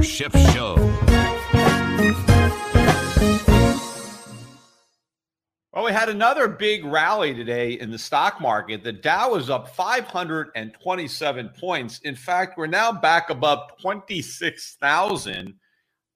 Peter Show. Well, we had another big rally today in the stock market. The Dow was up 527 points. In fact, we're now back above 26,000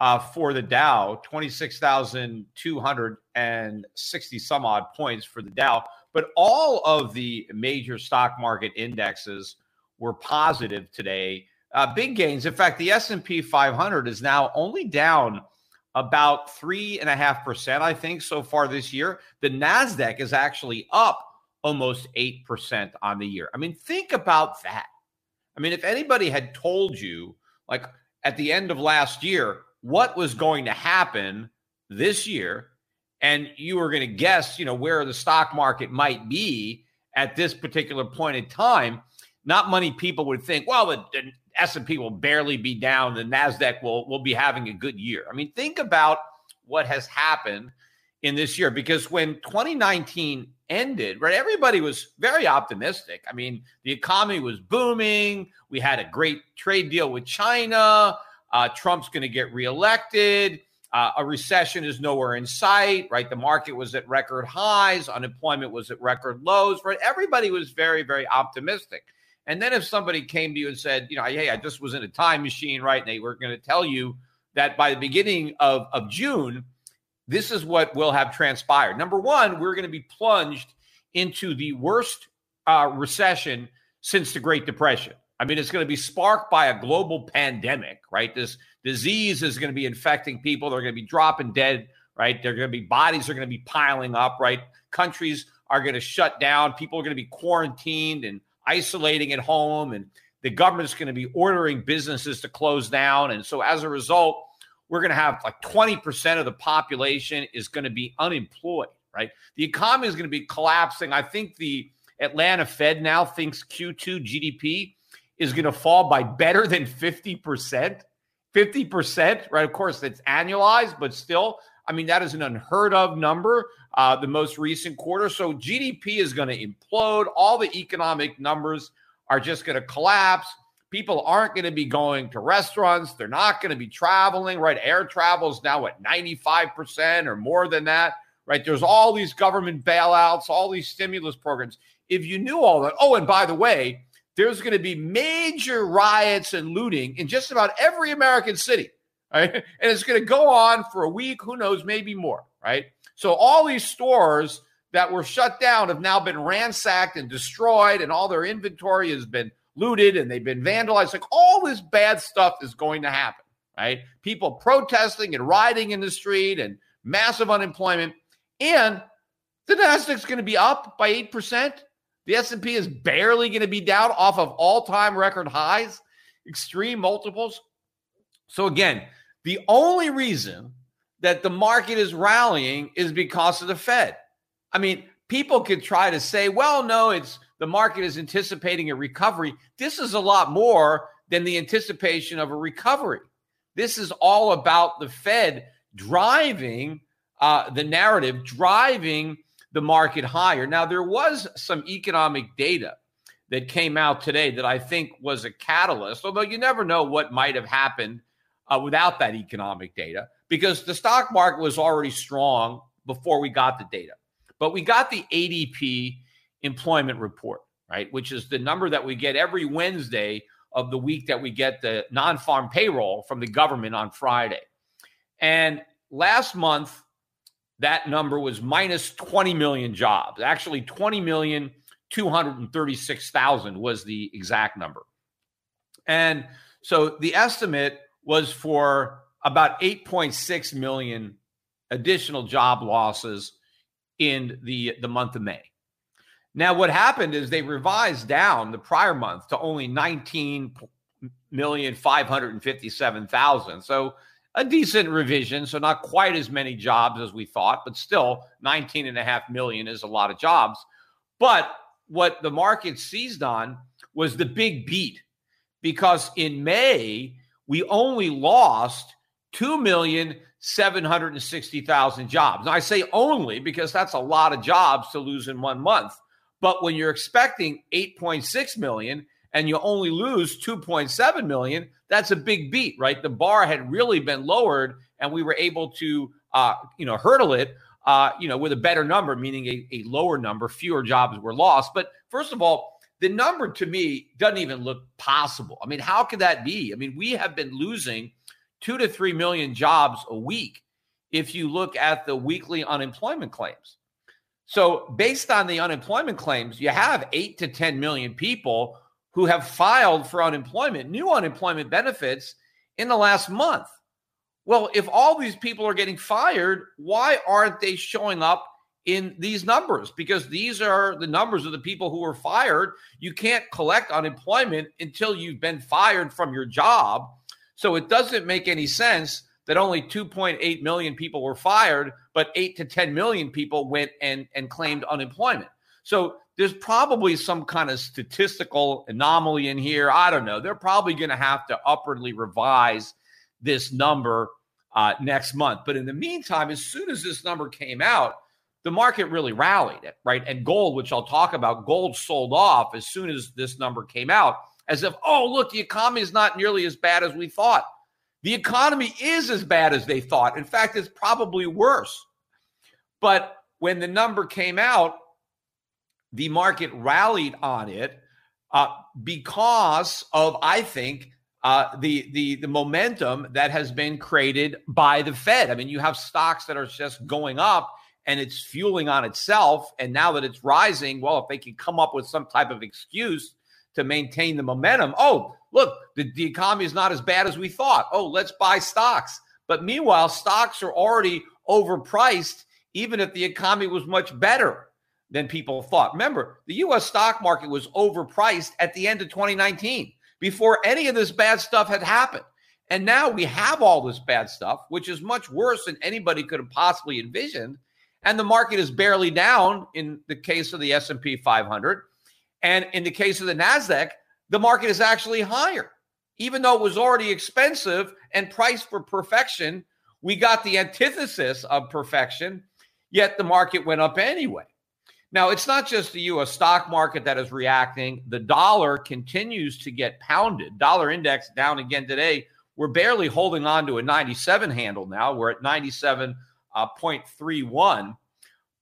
uh, for the Dow, 26,260 some odd points for the Dow. But all of the major stock market indexes were positive today. Uh, big gains. In fact, the S&P 500 is now only down – about three and a half percent, I think, so far this year. The NASDAQ is actually up almost 8% on the year. I mean, think about that. I mean, if anybody had told you, like at the end of last year, what was going to happen this year, and you were going to guess, you know, where the stock market might be at this particular point in time, not many people would think, well, the S&P will barely be down, the Nasdaq will will be having a good year. I mean, think about what has happened in this year because when 2019 ended, right, everybody was very optimistic. I mean, the economy was booming. We had a great trade deal with China. Uh, Trump's going to get reelected. Uh, a recession is nowhere in sight, right? The market was at record highs. Unemployment was at record lows, right? Everybody was very, very optimistic. And then if somebody came to you and said, you know, hey, I just was in a time machine, right? And they were going to tell you that by the beginning of, of June, this is what will have transpired. Number one, we're going to be plunged into the worst uh, recession since the Great Depression. I mean, it's going to be sparked by a global pandemic, right? This disease is going to be infecting people. They're going to be dropping dead, right? They're going to be bodies are going to be piling up, right? Countries are going to shut down. People are going to be quarantined and isolating at home, and the government's going to be ordering businesses to close down. And so as a result, we're going to have like 20% of the population is going to be unemployed, right? The economy is going to be collapsing. I think the Atlanta Fed now thinks Q2 GDP is going to fall by better than 50%. 50%, right? Of course, it's annualized, but still, I mean, that is an unheard of number, uh, the most recent quarter. So GDP is going to implode. All the economic numbers are just going to collapse. People aren't going to be going to restaurants. They're not going to be traveling, right? Air travel is now at 95% or more than that, right? There's all these government bailouts, all these stimulus programs. If you knew all that, oh, and by the way, there's going to be major riots and looting in just about every American city right? And it's going to go on for a week, who knows, maybe more, right? So all these stores that were shut down have now been ransacked and destroyed, and all their inventory has been looted and they've been vandalized. Like all this bad stuff is going to happen, right? People protesting and rioting in the street and massive unemployment. And the Nasdaq's going to be up by 8%. The S&P is barely going to be down off of all-time record highs, extreme multiples. So again, the only reason that the market is rallying is because of the Fed. I mean, people could try to say, well, no, it's the market is anticipating a recovery. This is a lot more than the anticipation of a recovery. This is all about the Fed driving uh, the narrative, driving the market higher. Now, there was some economic data that came out today that I think was a catalyst, although you never know what might have happened uh, without that economic data because the stock market was already strong before we got the data. But we got the ADP employment report, right, which is the number that we get every Wednesday of the week that we get the non farm payroll from the government on Friday. And last month, that number was minus 20 million jobs. Actually, 20 million 236,000 was the exact number. And so the estimate was for about 8.6 million additional job losses in the, the month of May. Now, what happened is they revised down the prior month to only 19 million 557,000. So a decent revision. So not quite as many jobs as we thought, but still 19 and a half million is a lot of jobs. But what the market seized on was the big beat because in May, we only lost 2,760,000 jobs. Now, I say only because that's a lot of jobs to lose in one month. But when you're expecting 8.6 million and you only lose 2.7 million, that's a big beat, right? The bar had really been lowered and we were able to, uh, you know, hurdle it uh, you know, with a better number, meaning a, a lower number, fewer jobs were lost. But first of all, the number to me doesn't even look possible. I mean, how could that be? I mean, we have been losing two to three million jobs a week if you look at the weekly unemployment claims. So, based on the unemployment claims, you have eight to 10 million people who have filed for unemployment, new unemployment benefits in the last month. Well, if all these people are getting fired, why aren't they showing up in these numbers? Because these are the numbers of the people who were fired. You can't collect unemployment until you've been fired from your job. So it doesn't make any sense that only 2.8 million people were fired, but 8 to 10 million people went and, and claimed unemployment. So there's probably some kind of statistical anomaly in here. I don't know. They're probably going to have to upwardly revise this number uh, next month. But in the meantime, as soon as this number came out, the market really rallied it, right? And gold, which I'll talk about, gold sold off as soon as this number came out, as if, oh, look, the economy is not nearly as bad as we thought. The economy is as bad as they thought. In fact, it's probably worse. But when the number came out, the market rallied on it uh, because of, I think, uh, the the the momentum that has been created by the Fed. I mean, you have stocks that are just going up and it's fueling on itself. And now that it's rising, well, if they can come up with some type of excuse to maintain the momentum, oh, look, the, the economy is not as bad as we thought. Oh, let's buy stocks. But meanwhile, stocks are already overpriced, even if the economy was much better than people thought. Remember, the US stock market was overpriced at the end of 2019 before any of this bad stuff had happened. And now we have all this bad stuff, which is much worse than anybody could have possibly envisioned. And the market is barely down in the case of the S&P 500. And in the case of the Nasdaq, the market is actually higher. Even though it was already expensive and priced for perfection, we got the antithesis of perfection, yet the market went up anyway. Now, it's not just the US stock market that is reacting. The dollar continues to get pounded. Dollar index down again today. We're barely holding on to a 97 handle now. We're at 97.31. Uh,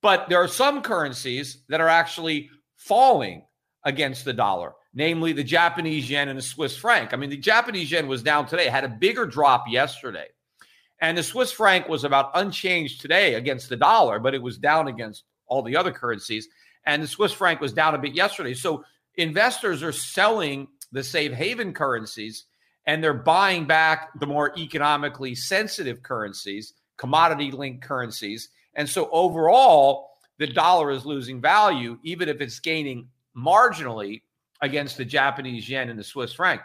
but there are some currencies that are actually falling against the dollar, namely the Japanese yen and the Swiss franc. I mean, the Japanese yen was down today, had a bigger drop yesterday. And the Swiss franc was about unchanged today against the dollar, but it was down against all the other currencies. And the Swiss franc was down a bit yesterday. So investors are selling the safe haven currencies and they're buying back the more economically sensitive currencies, commodity linked currencies. And so overall, the dollar is losing value, even if it's gaining marginally against the Japanese yen and the Swiss franc.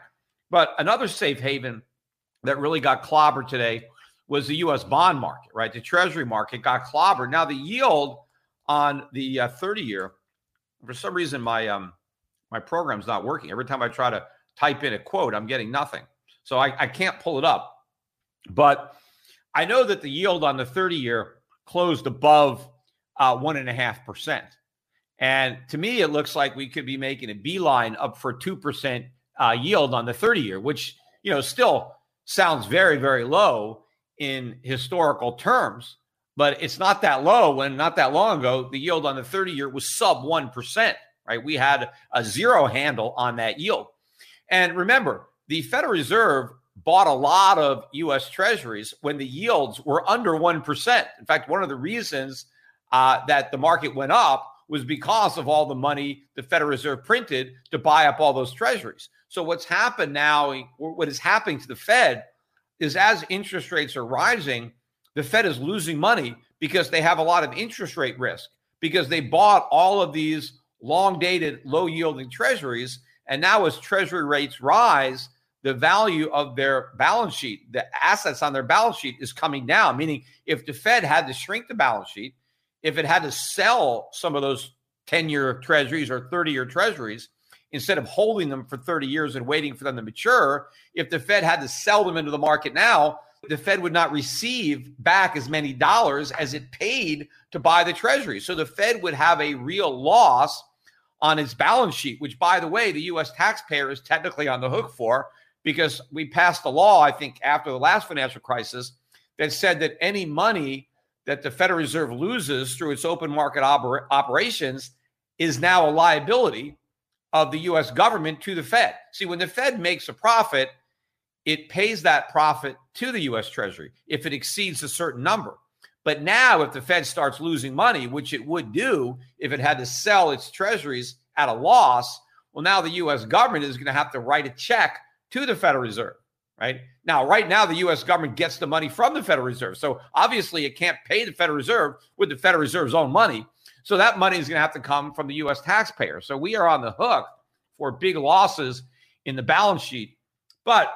But another safe haven that really got clobbered today was the US bond market, right? The treasury market got clobbered. Now, the yield on the uh, 30 year. For some reason, my um My program's not working. Every time I try to type in a quote, I'm getting nothing. So I, I can't pull it up. But I know that the yield on the 30 year closed above uh, one and a half percent. And to me, it looks like we could be making a beeline up for 2% uh, yield on the 30 year, which, you know, still sounds very, very low in historical terms, but it's not that low when not that long ago, the yield on the 30 year was sub 1%, right? We had a zero handle on that yield. And remember, the Federal Reserve bought a lot of US treasuries when the yields were under 1%. In fact, one of the reasons uh, that the market went up was because of all the money the Federal Reserve printed to buy up all those treasuries. So, what's happened now, what is happening to the Fed is as interest rates are rising, the Fed is losing money because they have a lot of interest rate risk because they bought all of these long dated, low yielding treasuries. And now, as treasury rates rise, the value of their balance sheet, the assets on their balance sheet is coming down. Meaning, if the Fed had to shrink the balance sheet, if it had to sell some of those 10 year treasuries or 30 year treasuries, instead of holding them for 30 years and waiting for them to mature, if the Fed had to sell them into the market now, the Fed would not receive back as many dollars as it paid to buy the treasury. So the Fed would have a real loss on its balance sheet, which, by the way, the US taxpayer is technically on the hook for because we passed a law, I think, after the last financial crisis that said that any money that the Federal Reserve loses through its open market oper- operations is now a liability of the US government to the Fed. See, when the Fed makes a profit, it pays that profit to the US Treasury if it exceeds a certain number. But now, if the Fed starts losing money, which it would do if it had to sell its treasuries at a loss, well, now the US government is going to have to write a check to the Federal Reserve, right? Now, right now, the US government gets the money from the Federal Reserve. So obviously, it can't pay the Federal Reserve with the Federal Reserve's own money. So that money is going to have to come from the U.S. taxpayer. So we are on the hook for big losses in the balance sheet. But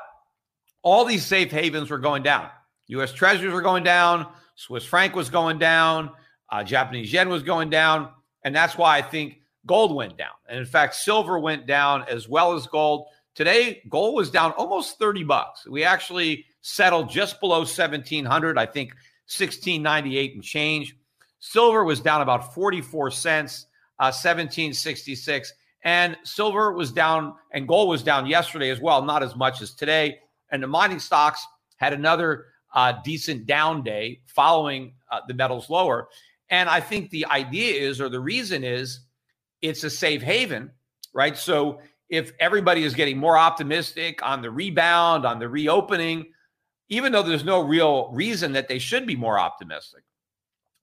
all these safe havens were going down. U.S. treasuries were going down. Swiss franc was going down. Uh, Japanese yen was going down. And that's why I think gold went down. And in fact, silver went down as well as gold. Today, gold was down almost 30 bucks. We actually settled just below 1700, I think 1698 and change. Silver was down about 44 cents, uh, 1766. And silver was down and gold was down yesterday as well, not as much as today. And the mining stocks had another uh, decent down day following uh, the metals lower. And I think the idea is, or the reason is, it's a safe haven, right? So if everybody is getting more optimistic on the rebound, on the reopening, even though there's no real reason that they should be more optimistic,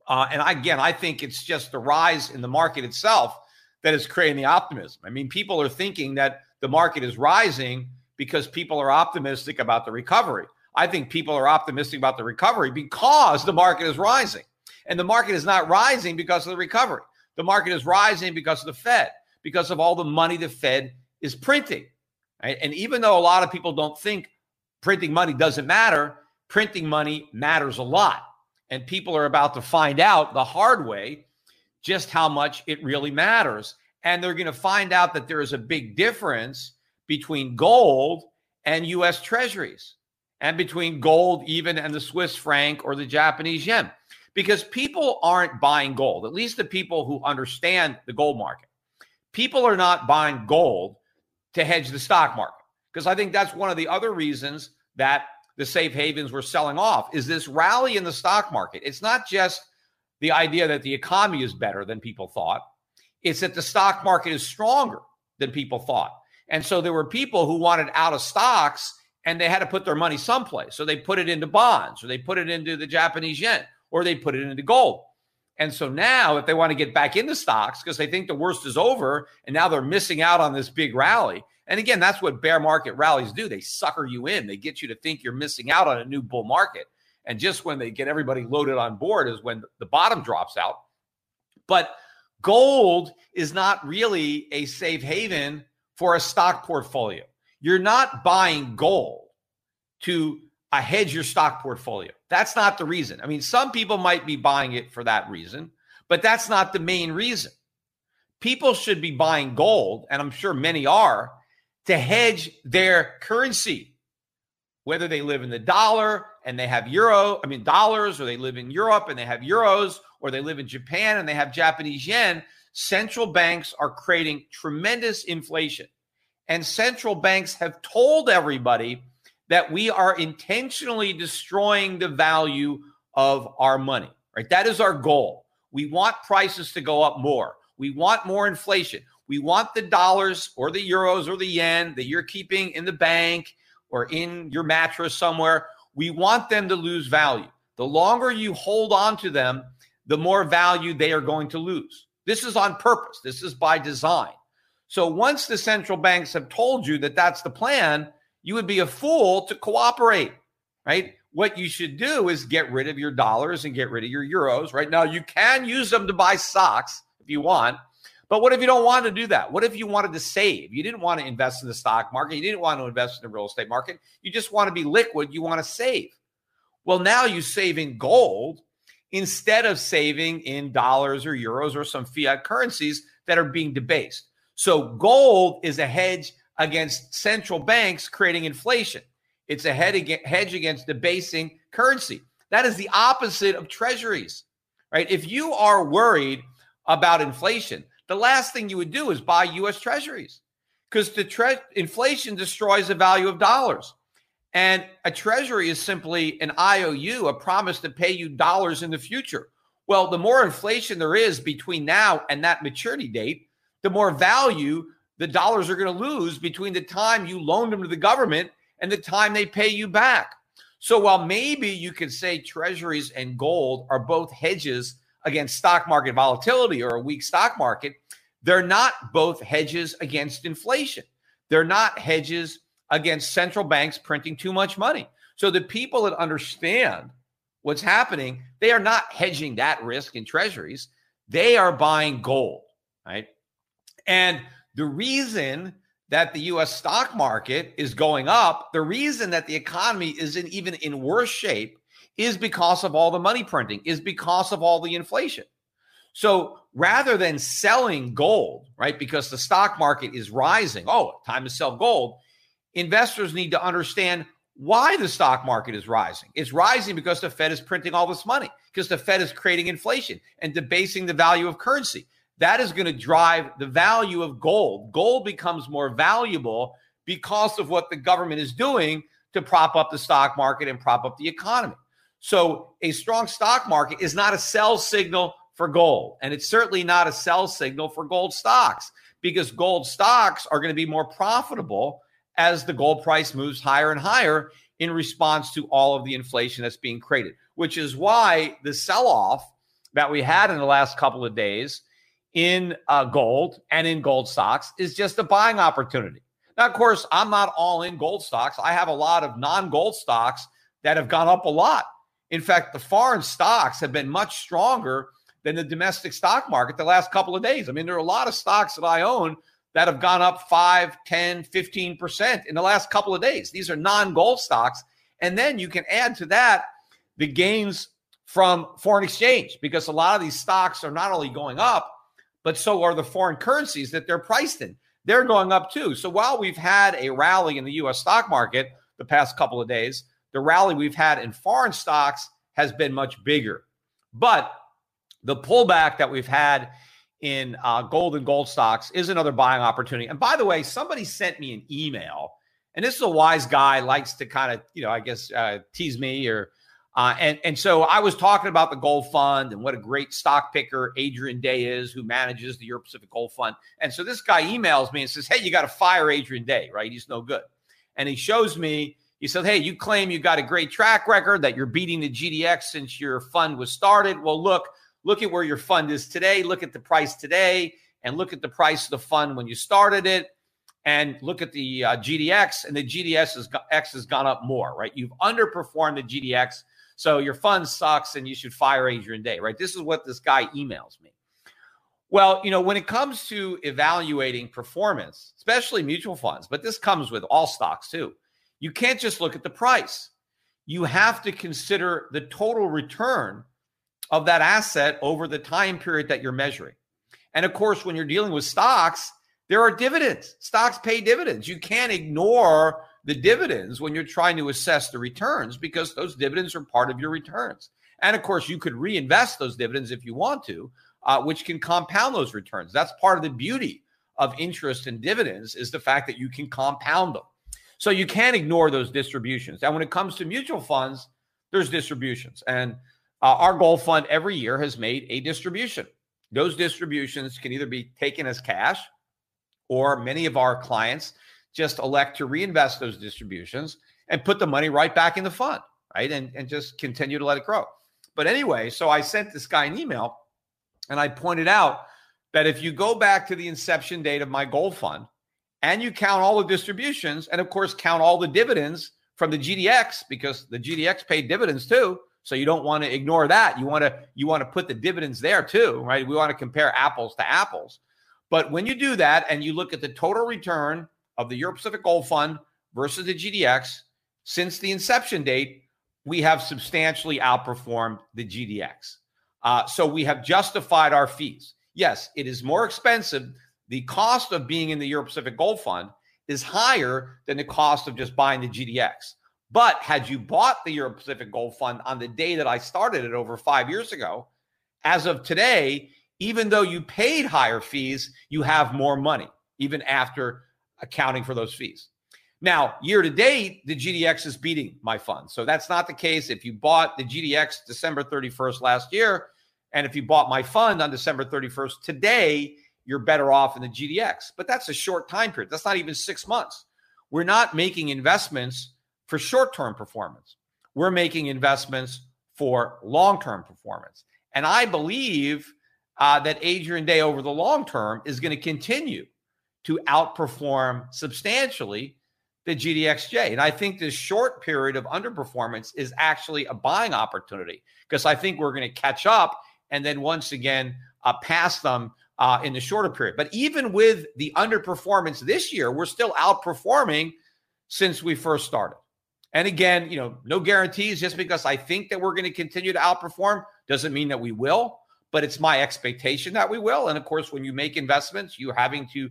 uh, and again, I think it's just the rise in the market itself that is creating the optimism. I mean, people are thinking that the market is rising because people are optimistic about the recovery. I think people are optimistic about the recovery because the market is rising. And the market is not rising because of the recovery. The market is rising because of the Fed, because of all the money the Fed is printing. Right? And even though a lot of people don't think printing money doesn't matter, printing money matters a lot. And people are about to find out the hard way just how much it really matters. And they're going to find out that there is a big difference between gold and US treasuries and between gold even and the Swiss franc or the Japanese yen because people aren't buying gold, at least the people who understand the gold market. People are not buying gold to hedge the stock market because I think that's one of the other reasons that the safe havens were selling off is this rally in the stock market. It's not just the idea that the economy is better than people thought, it's that the stock market is stronger than people thought. And so there were people who wanted out of stocks and they had to put their money someplace. So they put it into bonds or they put it into the Japanese yen or they put it into gold. And so now, if they want to get back into stocks because they think the worst is over and now they're missing out on this big rally, and again, that's what bear market rallies do. They sucker you in. They get you to think you're missing out on a new bull market. And just when they get everybody loaded on board is when the bottom drops out. But gold is not really a safe haven for a stock portfolio. You're not buying gold to uh, hedge your stock portfolio. That's not the reason. I mean, some people might be buying it for that reason, but that's not the main reason. people should be buying gold, and I'm sure many are, to hedge their currency, whether they live in the dollar and they have euro, I mean, dollars, or they live in Europe and they have euros, or they live in Japan and they have Japanese yen. Central banks are creating tremendous inflation. And central banks have told everybody that we are intentionally destroying the value of our money, right? That is our goal. We want prices to go up more. We want more inflation. We want the dollars or the euros or the yen that you're keeping in the bank or in your mattress somewhere. We want them to lose value. The longer you hold on to them, the more value they are going to lose. This is on purpose, this is by design. So once the central banks have told you that that's the plan, you would be a fool to cooperate, right? What you should do is get rid of your dollars and get rid of your euros. Right now, you can use them to buy stocks if you want. But what if you don't want to do that? What if you wanted to save? You didn't want to invest in the stock market. You didn't want to invest in the real estate market. You just want to be liquid. You want to save. Well, now you save in gold instead of saving in dollars or euros or some fiat currencies that are being debased. So gold is a hedge against central banks creating inflation. It's a hedge against debasing currency. That is the opposite of treasuries, right? If you are worried about inflation, the last thing you would do is buy US treasuries because the tre- inflation destroys the value of dollars. And a treasury is simply an IOU, a promise to pay you dollars in the future. Well, the more inflation there is between now and that maturity date, the more value the dollars are going to lose between the time you loaned them to the government and the time they pay you back. So while maybe you could say treasuries and gold are both hedges against stock market volatility or a weak stock market, they're not both hedges against inflation. They're not hedges against central banks printing too much money. So the people that understand what's happening, they are not hedging that risk in treasuries. They are buying gold, right? And the reason that the US stock market is going up, the reason that the economy is in even in worse shape is because of all the money printing, is because of all the inflation. So rather than selling gold, right, because the stock market is rising, oh, time to sell gold, investors need to understand why the stock market is rising. It's rising because the Fed is printing all this money, because the Fed is creating inflation and debasing the value of currency. That is going to drive the value of gold. Gold becomes more valuable because of what the government is doing to prop up the stock market and prop up the economy. So, a strong stock market is not a sell signal for gold. And it's certainly not a sell signal for gold stocks because gold stocks are going to be more profitable as the gold price moves higher and higher in response to all of the inflation that's being created, which is why the sell off that we had in the last couple of days in uh, gold and in gold stocks is just a buying opportunity. Now, of course, I'm not all in gold stocks. I have a lot of non gold stocks that have gone up a lot. In fact, the foreign stocks have been much stronger than the domestic stock market the last couple of days. I mean, there are a lot of stocks that I own that have gone up 5, 10, 15% in the last couple of days. These are non gold stocks. And then you can add to that the gains from foreign exchange because a lot of these stocks are not only going up, but so are the foreign currencies that they're priced in. They're going up too. So while we've had a rally in the US stock market the past couple of days, the rally we've had in foreign stocks has been much bigger. But the pullback that we've had in uh, gold and gold stocks is another buying opportunity. And by the way, somebody sent me an email, and this is a wise guy, likes to kind of, you know, I guess uh, tease me or uh, and and so I was talking about the Gold Fund and what a great stock picker Adrian Day is, who manages the Euro Pacific Gold Fund. And so this guy emails me and says, "Hey, you got to fire Adrian Day, right? He's no good." And he shows me. He said, "Hey, you claim you got a great track record that you're beating the GDX since your fund was started. Well, look, look at where your fund is today. Look at the price today, and look at the price of the fund when you started it." and look at the uh, GDX, and the GDS has, X has gone up more, right? You've underperformed the GDX so your fund sucks and you should fire Adrian Day, right? This is what this guy emails me. Well, you know, when it comes to evaluating performance, especially mutual funds, but this comes with all stocks too, you can't just look at the price. You have to consider the total return of that asset over the time period that you're measuring. And of course, when you're dealing with stocks, there are dividends. Stocks pay dividends. You can't ignore the dividends when you're trying to assess the returns because those dividends are part of your returns. And of course, you could reinvest those dividends if you want to, uh, which can compound those returns. That's part of the beauty of interest and dividends is the fact that you can compound them. So you can't ignore those distributions. And when it comes to mutual funds, there's distributions. And uh, our gold fund every year has made a distribution. Those distributions can either be taken as cash or many of our clients just elect to reinvest those distributions and put the money right back in the fund, right? And, and just continue to let it grow. But anyway, so I sent this guy an email and I pointed out that if you go back to the inception date of my gold fund and you count all the distributions and of course count all the dividends from the GDX because the GDX paid dividends too, so you don't want to ignore that. You want to you want to put the dividends there too, right? We want to compare apples to apples. But when you do that and you look at the total return of the Euro Pacific Gold Fund versus the GDX since the inception date, we have substantially outperformed the GDX. Uh, so we have justified our fees. Yes, it is more expensive. The cost of being in the Euro Pacific Gold Fund is higher than the cost of just buying the GDX. But had you bought the Euro Pacific Gold Fund on the day that I started it over five years ago, as of today, even though you paid higher fees, you have more money, even after accounting for those fees. Now, year to date, the GDX is beating my fund. So that's not the case. If you bought the GDX December 31st last year, and if you bought my fund on December 31st today, you're better off in the GDX. But that's a short time period. That's not even six months. We're not making investments for short term performance. We're making investments for long term performance. And I believe uh, that Adrian Day over the long term is going to continue to outperform substantially the GDXJ. And I think this short period of underperformance is actually a buying opportunity because I think we're going to catch up and then once again uh, pass them uh, in the shorter period. But even with the underperformance this year, we're still outperforming since we first started. And again, you know, no guarantees. Just because I think that we're going to continue to outperform doesn't mean that we will. But it's my expectation that we will. And of course, when you make investments, you're having to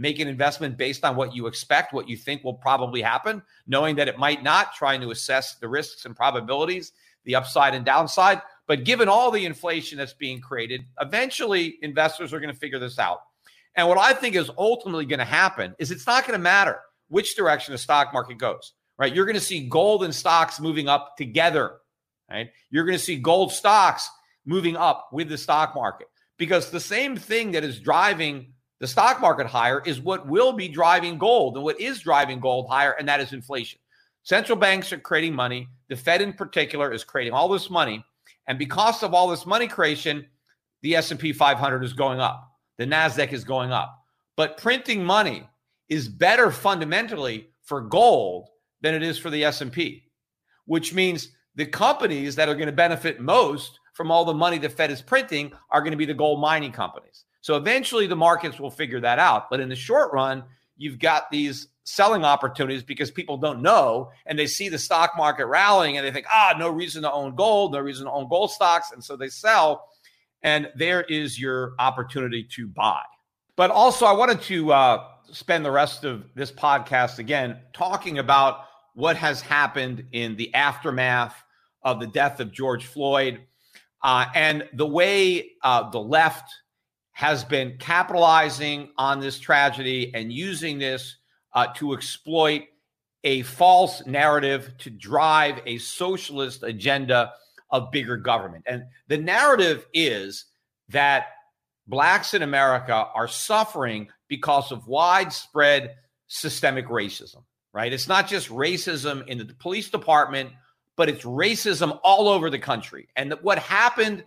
make an investment based on what you expect, what you think will probably happen, knowing that it might not, trying to assess the risks and probabilities, the upside and downside. But given all the inflation that's being created, eventually investors are going to figure this out. And what I think is ultimately going to happen is it's not going to matter which direction the stock market goes right? You're going to see gold and stocks moving up together, right? You're going to see gold stocks moving up with the stock market because the same thing that is driving the stock market higher is what will be driving gold and what is driving gold higher, and that is inflation. Central banks are creating money. The Fed, in particular, is creating all this money, and because of all this money creation, the S&P 500 is going up. The Nasdaq is going up. But printing money is better fundamentally for gold than it is for the S&P, which means the companies that are going to benefit most from all the money the Fed is printing are going to be the gold mining companies. So eventually the markets will figure that out. But in the short run, you've got these selling opportunities because people don't know and they see the stock market rallying and they think, ah, no reason to own gold, no reason to own gold stocks. And so they sell. And there is your opportunity to buy. But also, I wanted to uh, spend the rest of this podcast again talking about what has happened in the aftermath of the death of George Floyd uh, and the way uh, the left has been capitalizing on this tragedy and using this uh, to exploit a false narrative to drive a socialist agenda of bigger government. And the narrative is that blacks in America are suffering because of widespread systemic racism right? It's not just racism in the police department, but it's racism all over the country. And what happened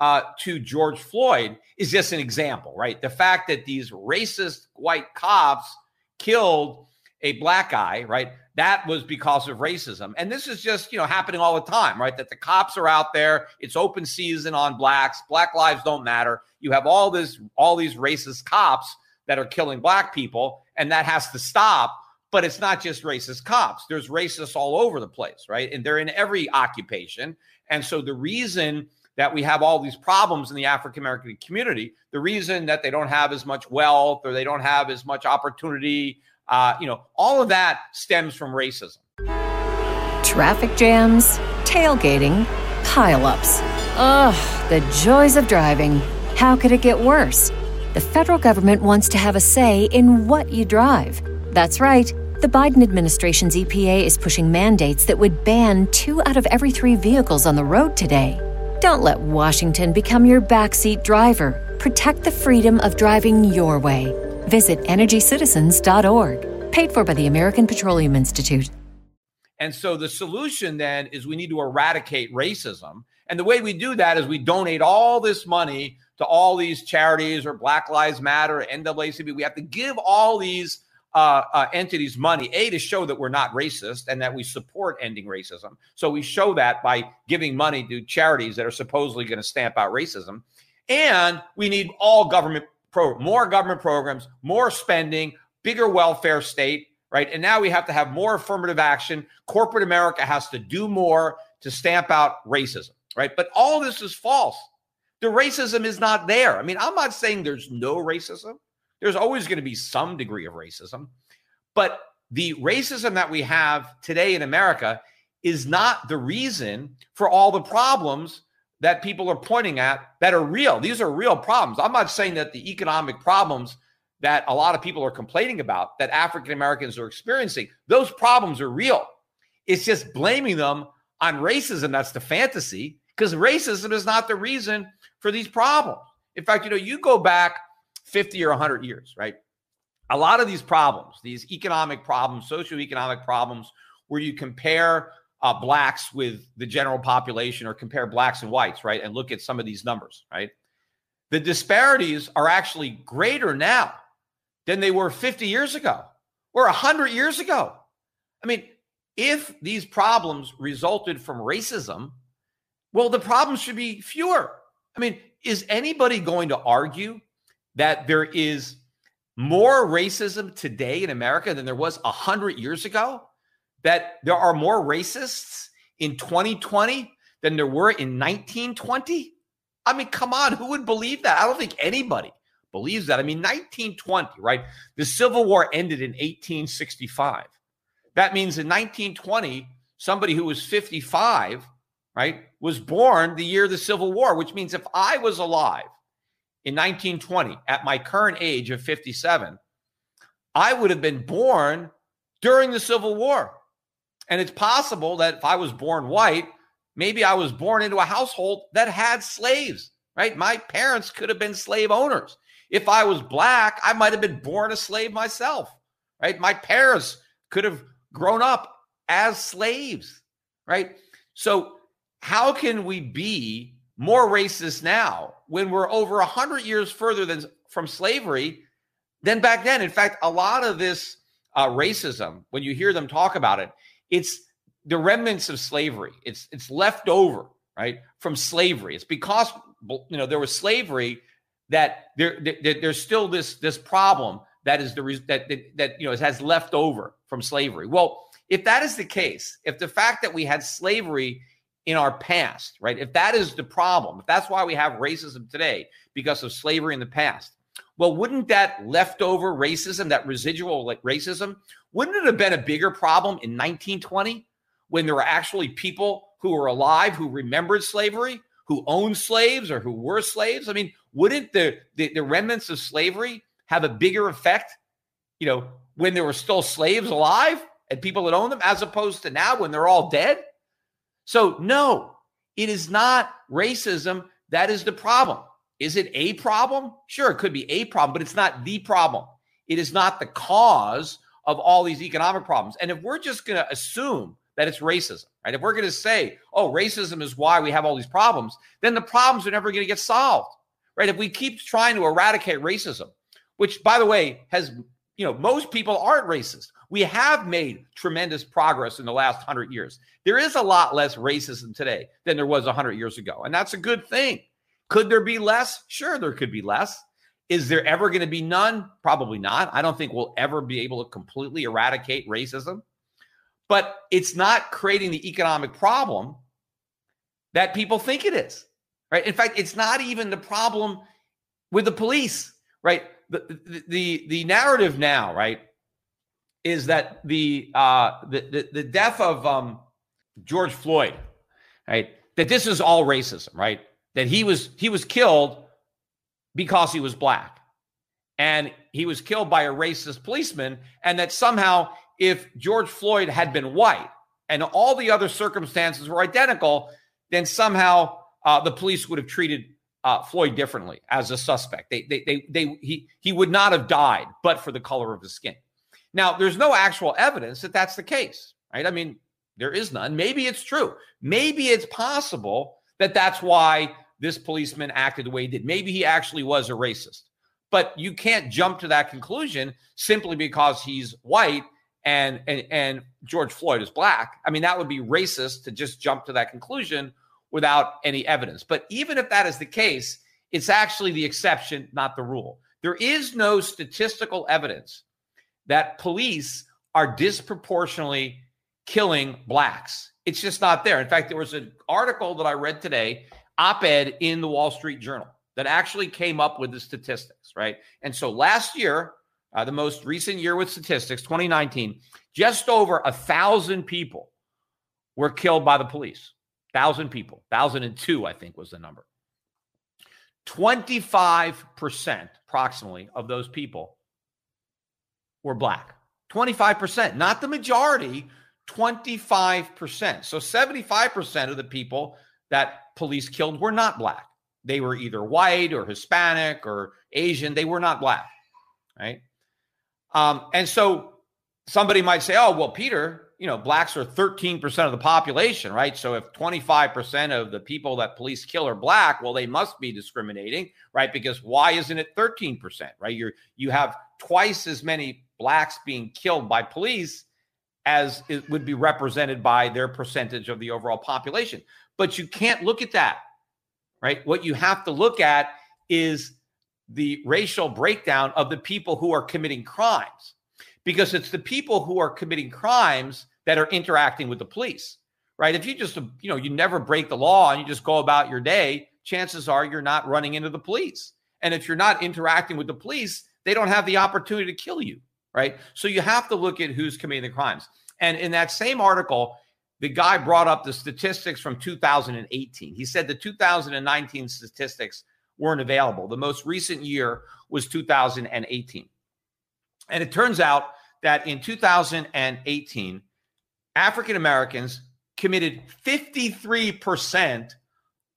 uh, to George Floyd is just an example, right? The fact that these racist white cops killed a black guy, right? That was because of racism. And this is just, you know, happening all the time, right? That the cops are out there, it's open season on blacks, black lives don't matter. You have all this all these racist cops that are killing black people and that has to stop but it's not just racist cops. There's racists all over the place, right? And they're in every occupation. And so the reason that we have all these problems in the African American community. The reason that they don't have as much wealth or they don't have as much opportunity, uh, you know, all of that stems from racism. Traffic jams, tailgating, pileups. Ugh, the joys of driving. How could it get worse? The federal government wants to have a say in what you drive. That's right. The Biden administration's EPA is pushing mandates that would ban two out of every three vehicles on the road today. Don't let Washington become your backseat driver. Protect the freedom of driving your way. Visit EnergyCitizens.org. Paid for by the American Petroleum Institute. And so the solution then is we need to eradicate racism. And the way we do that is we donate all this money to all these charities or Black Lives Matter, NAACP. We have to give all these uh, uh, entities money, A, to show that we're not racist and that we support ending racism. So we show that by giving money to charities that are supposedly going to stamp out racism. And we need all government pro more government programs, more spending, bigger welfare state, right? And now we have to have more affirmative action. Corporate America has to do more to stamp out racism, right? But all this is false. The racism is not there. I mean, I'm not saying there's no racism. There's always going to be some degree of racism. But the racism that we have today in America is not the reason for all the problems that people are pointing at that are real. These are real problems. I'm not saying that the economic problems that a lot of people are complaining about that African Americans are experiencing, those problems are real. It's just blaming them on racism that's the fantasy because racism is not the reason for these problems. In fact, you know, you go back 50 or 100 years, right? A lot of these problems, these economic problems, socioeconomic problems, where you compare uh, blacks with the general population or compare blacks and whites, right? And look at some of these numbers, right? The disparities are actually greater now than they were 50 years ago or 100 years ago. I mean, if these problems resulted from racism, well, the problems should be fewer. I mean, is anybody going to argue that there is more racism today in America than there was 100 years ago? That there are more racists in 2020 than there were in 1920? I mean, come on, who would believe that? I don't think anybody believes that. I mean, 1920, right? The Civil War ended in 1865. That means in 1920, somebody who was 55 right, was born the year of the Civil War, which means if I was alive in 1920 at my current age of 57, I would have been born during the Civil War. And it's possible that if I was born white, maybe I was born into a household that had slaves, right? My parents could have been slave owners. If I was black, I might have been born a slave myself, right? My parents could have grown up as slaves, right? So how can we be more racist now when we're over 100 years further than from slavery than back then? In fact, a lot of this uh, racism, when you hear them talk about it, it's the remnants of slavery. It's it's left over, right, from slavery. It's because you know there was slavery that there, there there's still this this problem that is the that, that that you know has left over from slavery. Well, if that is the case, if the fact that we had slavery in our past, right? If that is the problem, if that's why we have racism today because of slavery in the past, well, wouldn't that leftover racism, that residual racism, wouldn't it have been a bigger problem in 1920 when there were actually people who were alive who remembered slavery, who owned slaves or who were slaves? I mean, wouldn't the, the, the remnants of slavery have a bigger effect, you know, when there were still slaves alive and people that owned them as opposed to now when they're all dead? So, no, it is not racism that is the problem. Is it a problem? Sure, it could be a problem, but it's not the problem. It is not the cause of all these economic problems. And if we're just going to assume that it's racism, right? If we're going to say, oh, racism is why we have all these problems, then the problems are never going to get solved, right? If we keep trying to eradicate racism, which, by the way, has, you know, most people aren't racist. We have made tremendous progress in the last 100 years. There is a lot less racism today than there was 100 years ago, and that's a good thing. Could there be less? Sure, there could be less. Is there ever going to be none? Probably not. I don't think we'll ever be able to completely eradicate racism, but it's not creating the economic problem that people think it is. right? In fact, it's not even the problem with the police, right? The the the, the narrative now, right, is that the uh the the, the death of um George Floyd, right? That this is all racism, right? That he was he was killed because he was black. And he was killed by a racist policeman and that somehow if George Floyd had been white and all the other circumstances were identical, then somehow uh, the police would have treated uh, Floyd differently as a suspect. They, they, they, they, he, he would not have died, but for the color of his skin. Now, there's no actual evidence that that's the case, right? I mean, there is none. Maybe it's true. Maybe it's possible that that's why this policeman acted the way he did. Maybe he actually was a racist. But you can't jump to that conclusion simply because he's white and and and George Floyd is black. I mean, that would be racist to just jump to that conclusion without any evidence. But even if that is the case, it's actually the exception, not the rule. There is no statistical evidence that police are disproportionately killing blacks. It's just not there. In fact, there was an article that I read today, op-ed in the Wall Street Journal that actually came up with the statistics, right? And so last year, uh, the most recent year with statistics, 2019, just over a thousand people were killed by the police. Thousand people, thousand and two, I think was the number. 25% approximately of those people were black. 25%, not the majority, 25%. So 75% of the people that police killed were not black. They were either white or Hispanic or Asian. They were not black, right? Um, and so somebody might say, oh, well, Peter, you know, blacks are 13% of the population, right? So if 25% of the people that police kill are black, well, they must be discriminating, right? Because why isn't it 13%, right? You're you have twice as many blacks being killed by police as it would be represented by their percentage of the overall population. But you can't look at that, right? What you have to look at is the racial breakdown of the people who are committing crimes because it's the people who are committing crimes that are interacting with the police right if you just you know you never break the law and you just go about your day chances are you're not running into the police and if you're not interacting with the police they don't have the opportunity to kill you right so you have to look at who's committing the crimes and in that same article the guy brought up the statistics from 2018 he said the 2019 statistics weren't available. The most recent year was 2018. And it turns out that in 2018, African Americans committed 53%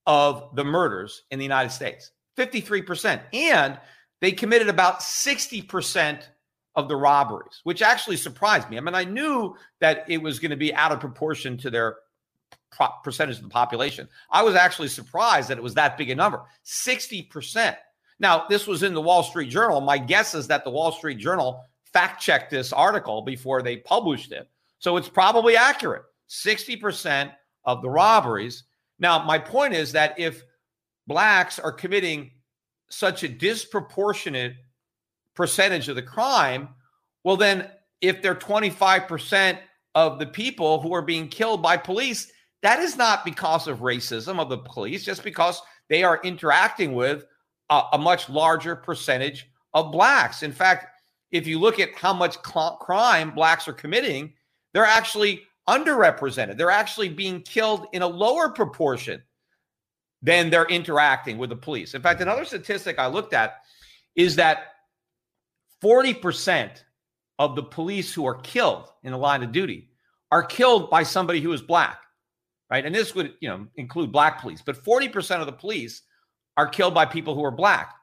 of the murders in the United States. 53%. And they committed about 60% of the robberies, which actually surprised me. I mean, I knew that it was going to be out of proportion to their percentage of the population. I was actually surprised that it was that big a number 60%. Now, this was in the Wall Street Journal. My guess is that the Wall Street Journal fact checked this article before they published it. So it's probably accurate 60% of the robberies. Now, my point is that if blacks are committing such a disproportionate percentage of the crime, well, then if they're 25% of the people who are being killed by police, that is not because of racism of the police, just because they are interacting with a, a much larger percentage of blacks. In fact, if you look at how much cl- crime blacks are committing, they're actually underrepresented. They're actually being killed in a lower proportion than they're interacting with the police. In fact, another statistic I looked at is that 40% of the police who are killed in the line of duty are killed by somebody who is black right? And this would, you know, include black police, but 40% of the police are killed by people who are black,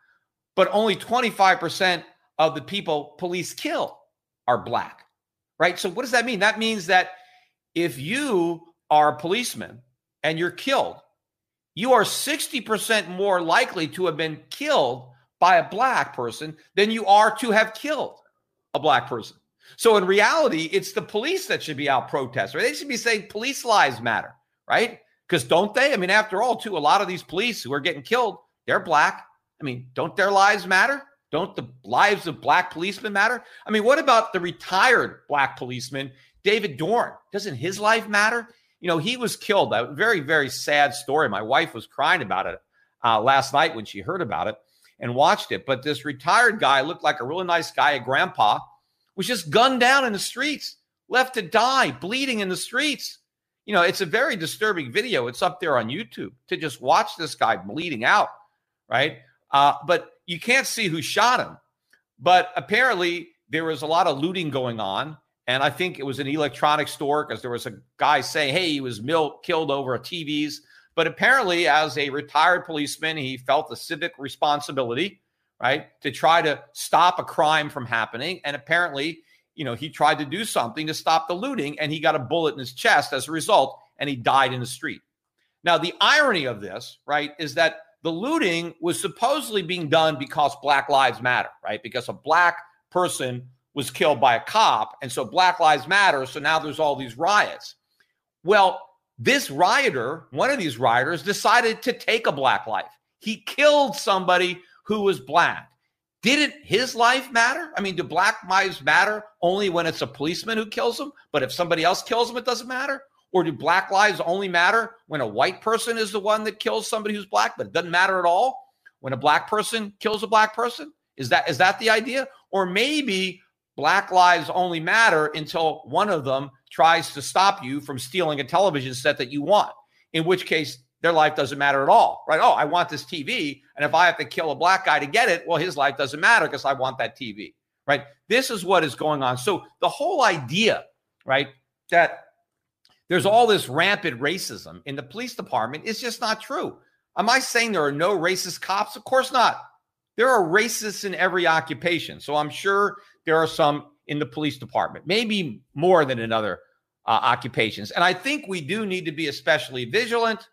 but only 25% of the people police kill are black, right? So what does that mean? That means that if you are a policeman and you're killed, you are 60% more likely to have been killed by a black person than you are to have killed a black person. So in reality, it's the police that should be out protesting. They should be saying police lives matter right? Because don't they? I mean, after all, too, a lot of these police who are getting killed, they're black. I mean, don't their lives matter? Don't the lives of black policemen matter? I mean, what about the retired black policeman, David Dorn? Doesn't his life matter? You know, he was killed. A very, very sad story. My wife was crying about it uh, last night when she heard about it and watched it. But this retired guy looked like a really nice guy, a grandpa, was just gunned down in the streets, left to die, bleeding in the streets. You know, it's a very disturbing video. It's up there on YouTube to just watch this guy bleeding out, right? Uh, but you can't see who shot him. But apparently, there was a lot of looting going on. And I think it was an electronics store because there was a guy saying, hey, he was killed over a TVs. But apparently, as a retired policeman, he felt the civic responsibility, right, to try to stop a crime from happening. And apparently, you know, he tried to do something to stop the looting and he got a bullet in his chest as a result and he died in the street. Now, the irony of this, right, is that the looting was supposedly being done because Black Lives Matter, right? Because a black person was killed by a cop. And so Black Lives Matter. So now there's all these riots. Well, this rioter, one of these rioters, decided to take a black life. He killed somebody who was black. Didn't his life matter? I mean, do black lives matter only when it's a policeman who kills them? But if somebody else kills them, it doesn't matter? Or do black lives only matter when a white person is the one that kills somebody who's black, but it doesn't matter at all when a black person kills a black person? Is that is that the idea? Or maybe black lives only matter until one of them tries to stop you from stealing a television set that you want, in which case their life doesn't matter at all, right? Oh, I want this TV. And if I have to kill a black guy to get it, well, his life doesn't matter because I want that TV, right? This is what is going on. So the whole idea, right, that there's all this rampant racism in the police department is just not true. Am I saying there are no racist cops? Of course not. There are racists in every occupation. So I'm sure there are some in the police department, maybe more than in other uh, occupations. And I think we do need to be especially vigilant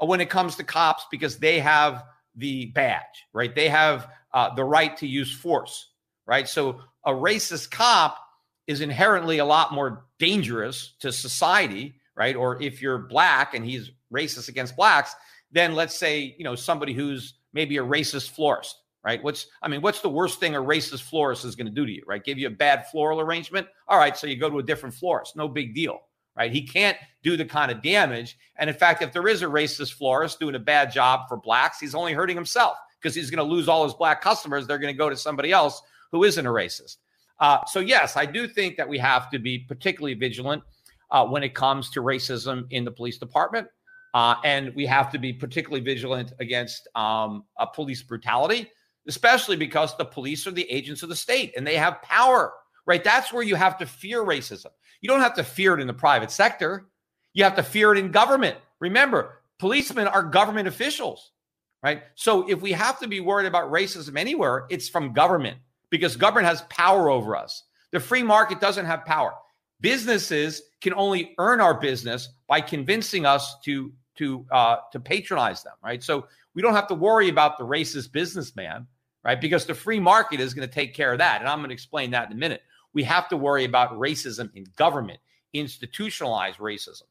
uh, when it comes to cops because they have the badge, right? They have uh, the right to use force, right? So a racist cop is inherently a lot more dangerous to society, right? Or if you're black and he's racist against blacks, then let's say, you know, somebody who's maybe a racist florist, right? What's, I mean, what's the worst thing a racist florist is going to do to you, right? Give you a bad floral arrangement. All right. So you go to a different florist. No big deal, right? He can't do the kind of damage. And in fact, if there is a racist florist doing a bad job for blacks, he's only hurting himself because he's going to lose all his black customers. They're going to go to somebody else who isn't a racist. Uh, so, yes, I do think that we have to be particularly vigilant uh, when it comes to racism in the police department. Uh, and we have to be particularly vigilant against um, police brutality especially because the police are the agents of the state and they have power, right? That's where you have to fear racism. You don't have to fear it in the private sector, you have to fear it in government. Remember, policemen are government officials, right? So if we have to be worried about racism anywhere, it's from government because government has power over us. The free market doesn't have power. Businesses can only earn our business by convincing us to to uh, to patronize them, right? So we don't have to worry about the racist businessman right? Because the free market is going to take care of that. And I'm going to explain that in a minute. We have to worry about racism in government, institutionalized racism.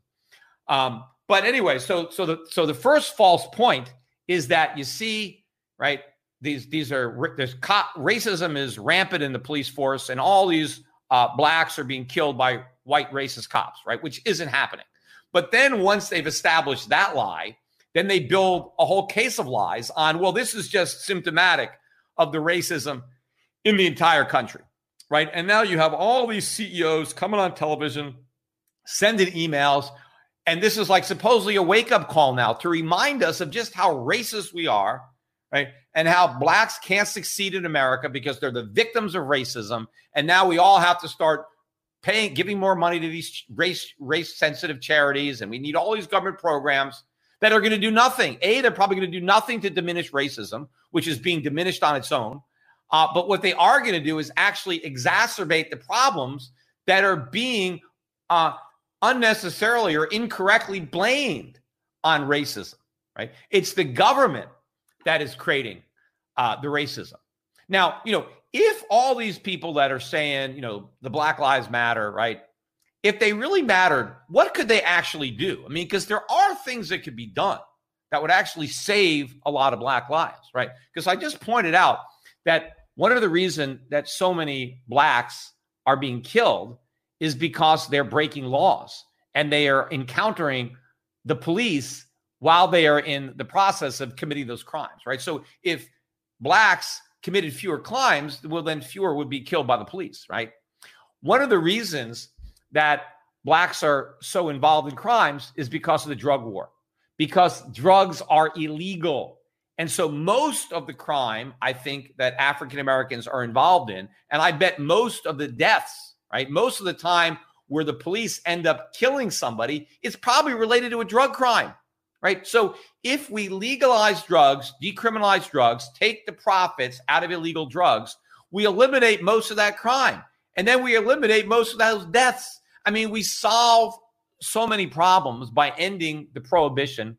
Um, but anyway, so so the so the first false point is that you see, right? These these are there's co- racism is rampant in the police force, and all these uh, blacks are being killed by white racist cops, right? Which isn't happening. But then once they've established that lie, then they build a whole case of lies on, well, this is just symptomatic of the racism in the entire country, right? And now you have all these CEOs coming on television, sending emails. And this is like supposedly a wake up call now to remind us of just how racist we are, right? And how blacks can't succeed in America because they're the victims of racism. And now we all have to start paying, giving more money to these race race sensitive charities, and we need all these government programs that are going to do nothing. A, they're probably going to do nothing to diminish racism, which is being diminished on its own. Uh, but what they are going to do is actually exacerbate the problems that are being uh, unnecessarily or incorrectly blamed on racism. Right? It's the government that is creating uh, the racism. Now, you know, if all these people that are saying, you know, the Black Lives Matter, right? If they really mattered, what could they actually do? I mean, because there are things that could be done that would actually save a lot of black lives, right? Because I just pointed out that one of the reason that so many blacks are being killed is because they're breaking laws and they are encountering the police while they are in the process of committing those crimes, right? So if blacks committed fewer crimes, well, then fewer would be killed by the police, right? One of the reasons that blacks are so involved in crimes is because of the drug war, because drugs are illegal. And so most of the crime, I think, that African Americans are involved in, and I bet most of the deaths, right? Most of the time where the police end up killing somebody, it's probably related to a drug crime, right? So if we legalize drugs, decriminalize drugs, take the profits out of illegal drugs, we eliminate most of that crime. And then we eliminate most of those deaths. I mean, we solve so many problems by ending the prohibition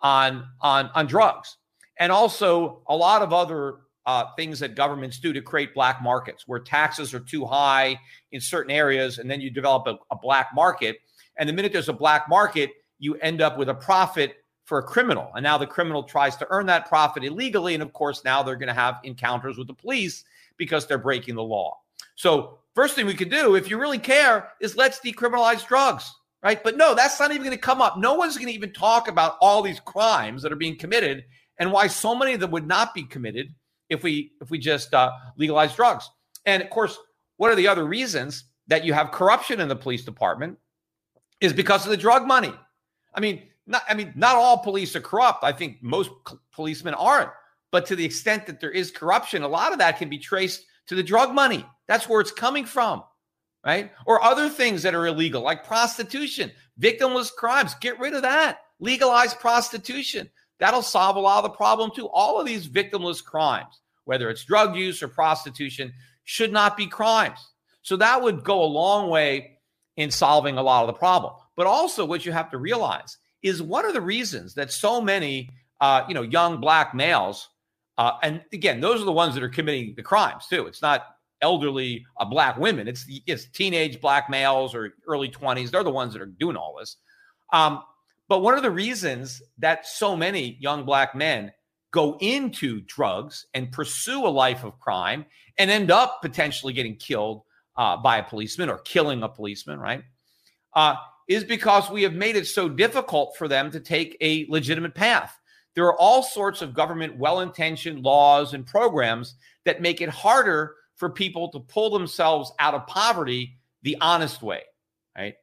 on on on drugs. And also a lot of other uh, things that governments do to create black markets where taxes are too high in certain areas and then you develop a, a black market. And the minute there's a black market you end up with a profit for a criminal. And now the criminal tries to earn that profit illegally and of course now they're going to have encounters with the police because they're breaking the law. So first thing we could do if you really care is let's decriminalize drugs right but no that's not even going to come up no one's going to even talk about all these crimes that are being committed and why so many of them would not be committed if we if we just uh, legalize drugs. And of course, what are the other reasons that you have corruption in the police department? Is because of the drug money. I mean, not I mean, not all police are corrupt. I think most policemen aren't. But to the extent that there is corruption, a lot of that can be traced to the drug money. That's where it's coming from, right? Or other things that are illegal, like prostitution, victimless crimes. Get rid of that. Legalize prostitution. That'll solve a lot of the problem too. All of these victimless crimes, whether it's drug use or prostitution, should not be crimes. So that would go a long way in solving a lot of the problem. But also, what you have to realize is one of the reasons that so many, uh, you know, young black males, uh, and again, those are the ones that are committing the crimes too. It's not elderly uh, black women. It's it's teenage black males or early twenties. They're the ones that are doing all this. Um, but one of the reasons that so many young black men go into drugs and pursue a life of crime and end up potentially getting killed uh, by a policeman or killing a policeman, right? Uh, is because we have made it so difficult for them to take a legitimate path. There are all sorts of government well intentioned laws and programs that make it harder for people to pull themselves out of poverty the honest way, right?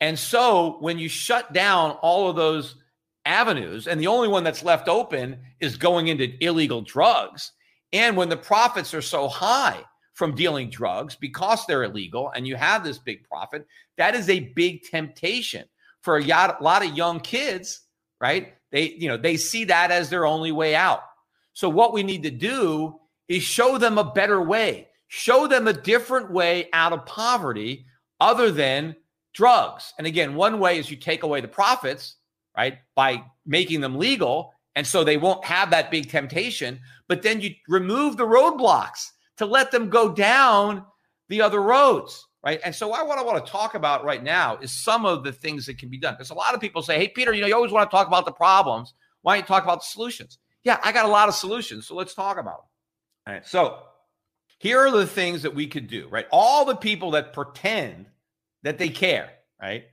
And so when you shut down all of those avenues, and the only one that's left open is going into illegal drugs, and when the profits are so high from dealing drugs because they're illegal and you have this big profit, that is a big temptation for a lot of young kids, right? They, you know, they see that as their only way out. So what we need to do is show them a better way, show them a different way out of poverty other than drugs. And again, one way is you take away the profits, right, by making them legal. And so they won't have that big temptation. But then you remove the roadblocks to let them go down the other roads, right? And so, what I want to talk about right now is some of the things that can be done. Because a lot of people say, hey, Peter, you know, you always want to talk about the problems. Why don't you talk about the solutions? Yeah, I got a lot of solutions. So let's talk about them. All right. So here are the things that we could do, right? All the people that pretend that they care, right?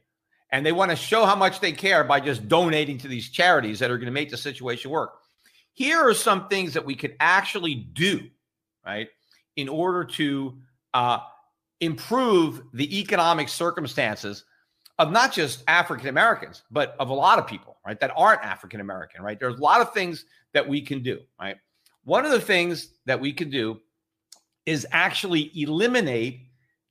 And they want to show how much they care by just donating to these charities that are going to make the situation work. Here are some things that we could actually do, right, in order to uh, improve the economic circumstances of not just African Americans, but of a lot of people, right, that aren't African American, right? There's a lot of things that we can do, right? One of the things that we can do is actually eliminate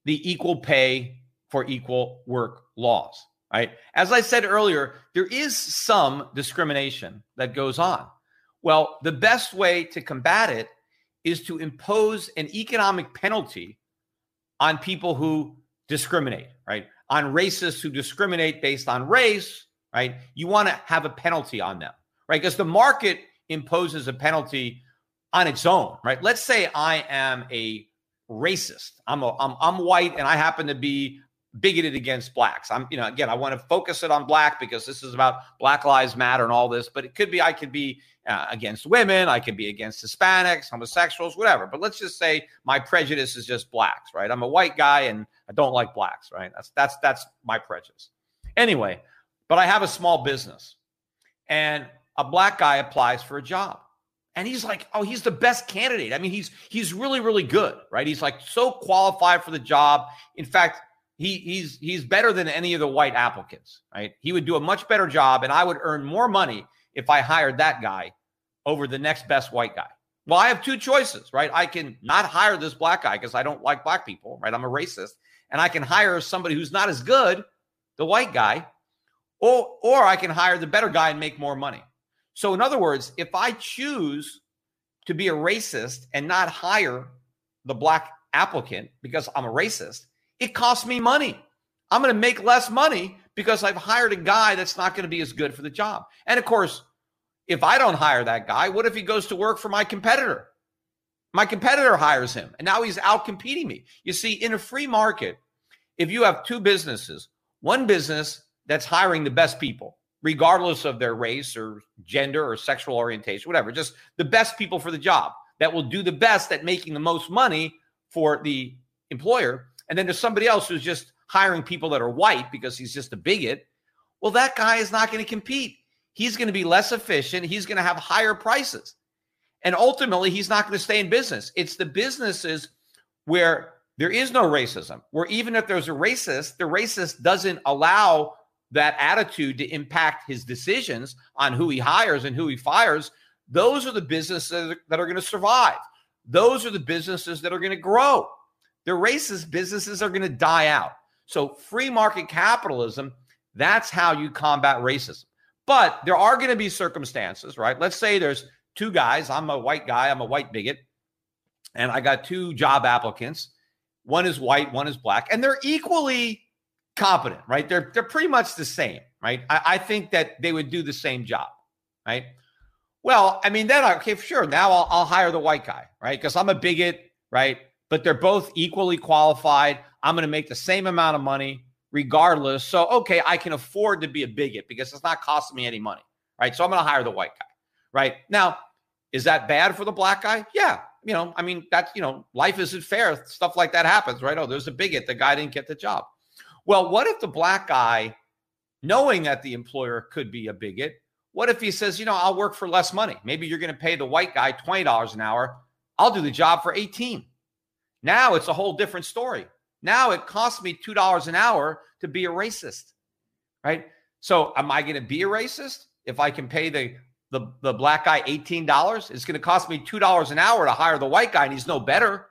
the equal pay for equal work laws, right? As I said earlier, there is some discrimination that goes on. Well, the best way to combat it is to impose an economic penalty on people who discriminate, right? On racists who discriminate based on race, right? You want to have a penalty on them, right? Because the market imposes a penalty on its own, right? Let's say I am a racist. I'm a, I'm, I'm white and I happen to be bigoted against blacks. I'm, you know, again, I want to focus it on black because this is about Black Lives Matter and all this, but it could be, I could be uh, against women, I could be against Hispanics, homosexuals, whatever. But let's just say my prejudice is just blacks, right? I'm a white guy and I don't like blacks, right? That's, that's, that's my prejudice. Anyway, but I have a small business and a black guy applies for a job. And he's like, oh, he's the best candidate. I mean, he's he's really, really good, right? He's like so qualified for the job. In fact, he he's he's better than any of the white applicants, right? He would do a much better job, and I would earn more money if I hired that guy over the next best white guy. Well, I have two choices, right? I can not hire this black guy because I don't like black people, right? I'm a racist, and I can hire somebody who's not as good, the white guy, or or I can hire the better guy and make more money. So, in other words, if I choose to be a racist and not hire the black applicant because I'm a racist, it costs me money. I'm going to make less money because I've hired a guy that's not going to be as good for the job. And of course, if I don't hire that guy, what if he goes to work for my competitor? My competitor hires him and now he's out competing me. You see, in a free market, if you have two businesses, one business that's hiring the best people, regardless of their race or gender or sexual orientation, whatever, just the best people for the job that will do the best at making the most money for the employer. And then there's somebody else who's just hiring people that are white because he's just a bigot. Well, that guy is not going to compete. He's going to be less efficient. He's going to have higher prices. And ultimately, he's not going to stay in business. It's the businesses where there is no racism, where even if there's a racist, the racist doesn't allow that attitude to impact his decisions on who he hires and who he fires, those are the businesses that are going to survive. Those are the businesses that are going to grow. The racist businesses are going to die out. So, free market capitalism, that's how you combat racism. But there are going to be circumstances, right? Let's say there's two guys. I'm a white guy, I'm a white bigot, and I got two job applicants. One is white, one is black, and they're equally competent, right? They're they're pretty much the same, right? I, I think that they would do the same job, right? Well, I mean, then okay, sure. Now I'll, I'll hire the white guy, right? Because I'm a bigot, right? But they're both equally qualified. I'm going to make the same amount of money regardless. So, okay, I can afford to be a bigot because it's not costing me any money, right? So I'm going to hire the white guy, right? Now, is that bad for the black guy? Yeah. You know, I mean, that's, you know, life isn't fair. Stuff like that happens, right? Oh, there's a bigot. The guy didn't get the job. Well, what if the black guy, knowing that the employer could be a bigot, what if he says, you know, I'll work for less money? Maybe you're going to pay the white guy $20 an hour. I'll do the job for 18. Now it's a whole different story. Now it costs me $2 an hour to be a racist. Right? So am I going to be a racist if I can pay the the, the black guy $18? It's going to cost me $2 an hour to hire the white guy and he's no better.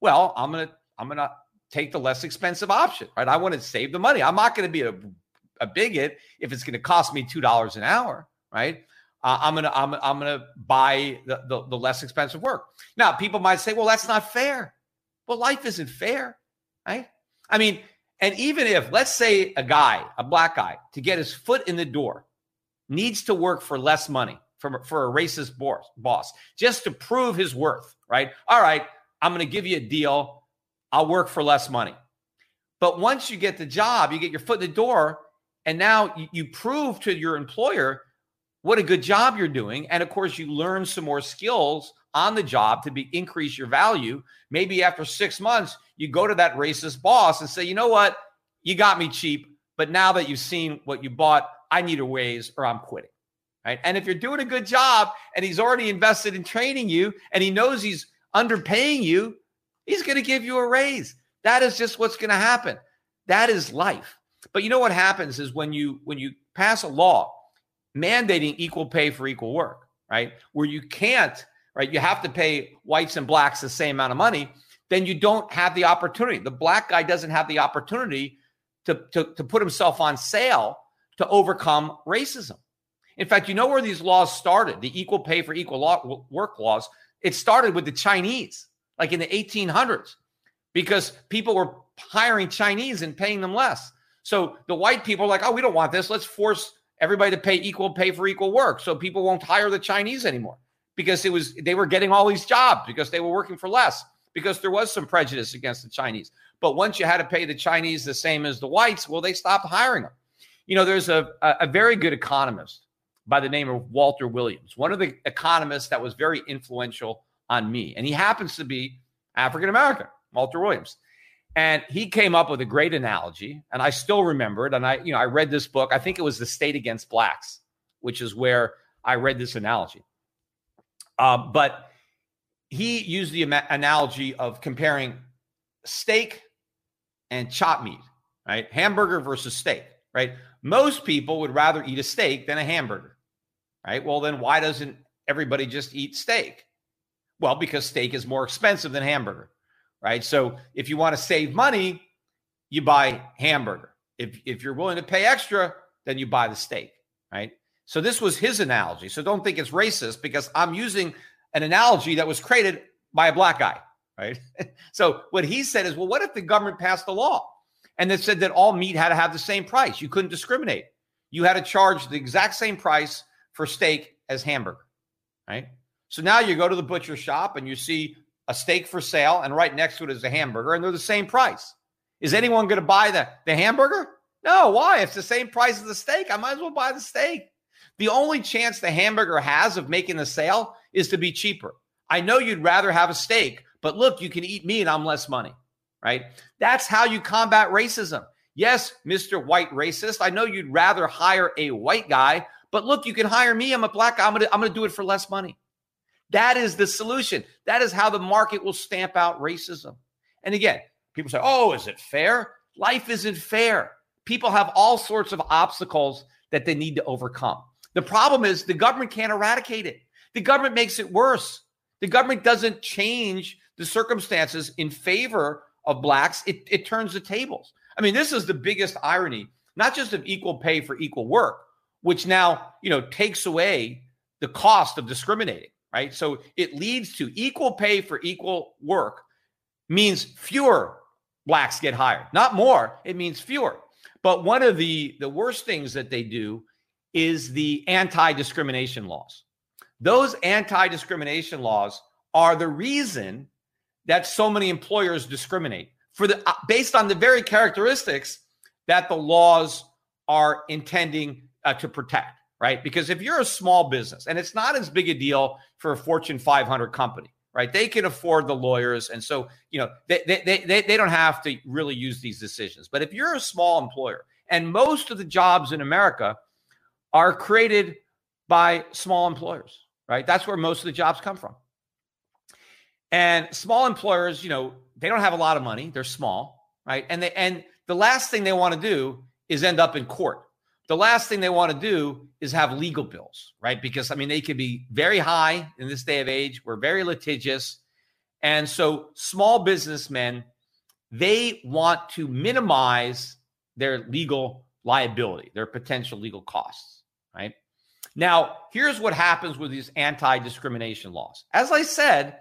Well, I'm going to I'm going to take the less expensive option, right? I want to save the money. I'm not going to be a, a bigot if it's going to cost me two dollars an hour, right? Uh, I'm gonna I'm, I'm gonna buy the, the, the less expensive work. Now, people might say, well, that's not fair. Well, life isn't fair, right? I mean, and even if let's say a guy, a black guy, to get his foot in the door, needs to work for less money for, for a racist boss, boss just to prove his worth, right? All right, I'm going to give you a deal I'll work for less money. But once you get the job, you get your foot in the door, and now you, you prove to your employer what a good job you're doing. And of course, you learn some more skills on the job to be increase your value. Maybe after six months, you go to that racist boss and say, you know what? You got me cheap, but now that you've seen what you bought, I need a raise or I'm quitting. Right. And if you're doing a good job and he's already invested in training you and he knows he's underpaying you, He's going to give you a raise. That is just what's going to happen. That is life. But you know what happens is when you when you pass a law mandating equal pay for equal work, right? Where you can't, right? You have to pay whites and blacks the same amount of money, then you don't have the opportunity. The black guy doesn't have the opportunity to, to, to put himself on sale to overcome racism. In fact, you know where these laws started, the equal pay for equal law, work laws? It started with the Chinese like in the 1800s, because people were hiring Chinese and paying them less. So the white people are like, oh, we don't want this. Let's force everybody to pay equal pay for equal work. So people won't hire the Chinese anymore because it was they were getting all these jobs because they were working for less because there was some prejudice against the Chinese. But once you had to pay the Chinese the same as the whites, well, they stopped hiring them. You know, there's a, a very good economist by the name of Walter Williams, one of the economists that was very influential on me. And he happens to be African American, Walter Williams. And he came up with a great analogy, and I still remember it. And I, you know, I read this book. I think it was The State Against Blacks which is where I read this analogy. Uh, but he used the analogy of comparing steak and chop meat, right? Hamburger versus steak, right? Most people would rather eat a steak than a hamburger, right? Well, then why doesn't everybody just eat steak? Well, because steak is more expensive than hamburger, right? So if you want to save money, you buy hamburger. If if you're willing to pay extra, then you buy the steak, right? So this was his analogy. So don't think it's racist because I'm using an analogy that was created by a black guy, right? so what he said is, well, what if the government passed a law and that said that all meat had to have the same price? You couldn't discriminate. You had to charge the exact same price for steak as hamburger, right? So now you go to the butcher shop and you see a steak for sale, and right next to it is a hamburger, and they're the same price. Is anyone going to buy the, the hamburger? No. Why? It's the same price as the steak. I might as well buy the steak. The only chance the hamburger has of making the sale is to be cheaper. I know you'd rather have a steak, but look, you can eat me and I'm less money, right? That's how you combat racism. Yes, Mr. White Racist, I know you'd rather hire a white guy, but look, you can hire me. I'm a black guy. I'm going to I'm going to do it for less money. That is the solution. That is how the market will stamp out racism. And again, people say, oh, is it fair? Life isn't fair. People have all sorts of obstacles that they need to overcome. The problem is the government can't eradicate it. The government makes it worse. The government doesn't change the circumstances in favor of blacks, it, it turns the tables. I mean, this is the biggest irony, not just of equal pay for equal work, which now, you know, takes away the cost of discriminating, right? So it leads to equal pay for equal work means fewer blacks get hired, not more, it means fewer. But one of the the worst things that they do is the anti-discrimination laws. Those anti-discrimination laws are the reason that so many employers discriminate for the uh, based on the very characteristics that the laws are intending uh, to protect, right? Because if you're a small business and it's not as big a deal for a Fortune 500 company, right? They can afford the lawyers. And so, you know, they, they, they, they don't have to really use these decisions. But if you're a small employer and most of the jobs in America are created by small employers, right? That's where most of the jobs come from. And small employers, you know, they don't have a lot of money. They're small, right? And they and the last thing they want to do is end up in court. The last thing they want to do is have legal bills, right? Because I mean, they can be very high in this day of age. We're very litigious. And so small businessmen, they want to minimize their legal liability, their potential legal costs, right? Now, here's what happens with these anti discrimination laws. As I said,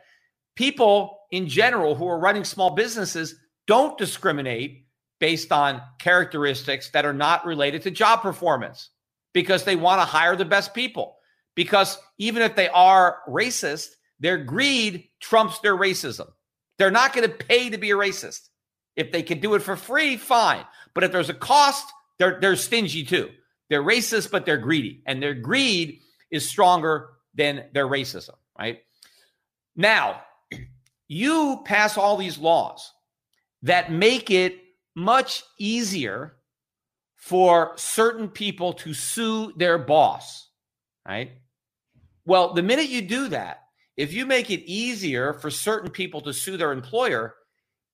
people in general who are running small businesses don't discriminate based on characteristics that are not related to job performance because they want to hire the best people. Because even if they are racist, their greed trumps their racism. They're not going to pay to be a racist. If they can do it for free, fine. But if there's a cost, they're, they're stingy too. They're racist, but they're greedy. And their greed is stronger than their racism, right? Now, you pass all these laws that make it much easier for certain people to sue their boss, right? Well, the minute you do that, if you make it easier for certain people to sue their employer,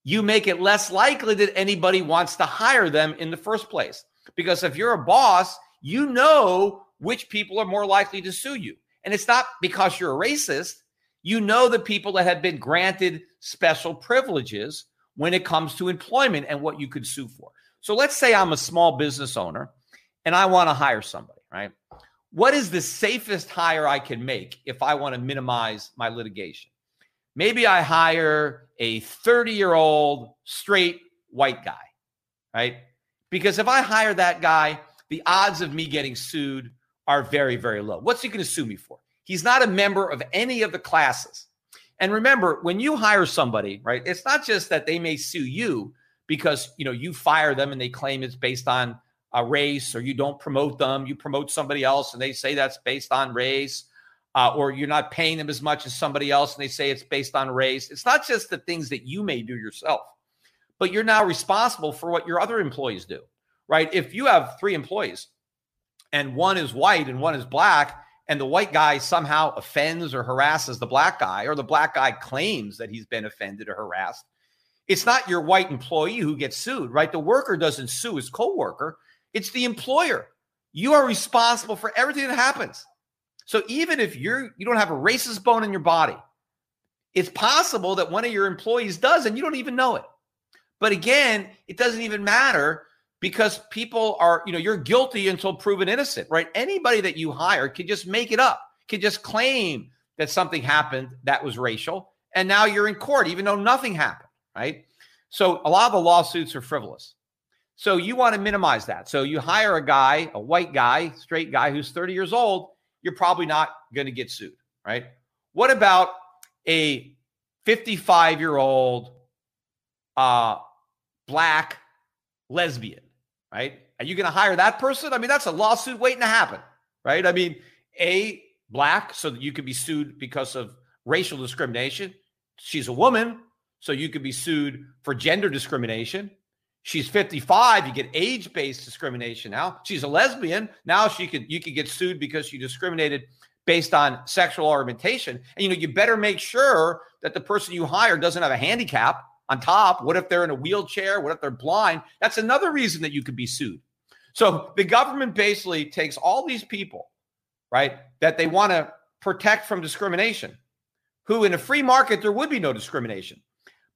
you make it less likely that anybody wants to hire them in the first place. Because if you're a boss, you know which people are more likely to sue you. And it's not because you're a racist. You know the people that have been granted special privileges when it comes to employment and what you could sue for. So let's say I'm a small business owner and I want to hire somebody, right? What is the safest hire I can make if I want to minimize my litigation? Maybe I hire a 30 year old straight white guy, right? Because if I hire that guy, the odds of me getting sued are very, very low. What's he going to sue me for? He's not a member of any of the classes. And remember, when you hire somebody, right, it's not just that they may sue you because you know you fire them and they claim it's based on a race, or you don't promote them, you promote somebody else and they say that's based on race, uh, or you're not paying them as much as somebody else and they say it's based on race. It's not just the things that you may do yourself, but you're now responsible for what your other employees do right? If you have three employees and one is white and one is black, and the white guy somehow offends or harasses the black guy, or the black guy claims that he's been offended or harassed, it's not your white employee who gets sued, right? The worker doesn't sue his coworker, it's the employer. You are responsible for everything that happens. So even if you're you don't have a racist bone in your body, it's possible that one of your employees does and you don't even know it. But again, it doesn't even matter because people are, you know, you're guilty until proven innocent, right? Anybody that you hire can just make it up, can just claim that something happened that was racial. And now you're in court, even though nothing happened, right? So a lot of the lawsuits are frivolous. So you want to minimize that. So you hire a guy, a white guy, straight guy who's 30 years old, you're probably not going to get sued, right? What about a 55 year old uh, black lesbian, right? Are you going to hire that person? I mean, that's a lawsuit waiting to happen, right? I mean, a black, so that you could be sued because of racial discrimination. She's a woman, so you could be sued for gender discrimination. She's 55, you get age-based discrimination now. She's a lesbian, now she could you could get sued because she discriminated based on sexual orientation. And you know, you better make sure that the person you hire doesn't have a handicap on top. What if they're in a wheelchair? What if they're blind? That's another reason that you could be sued. So the government basically takes all these people, right, that they want to protect from discrimination, who in a free market there would be no discrimination.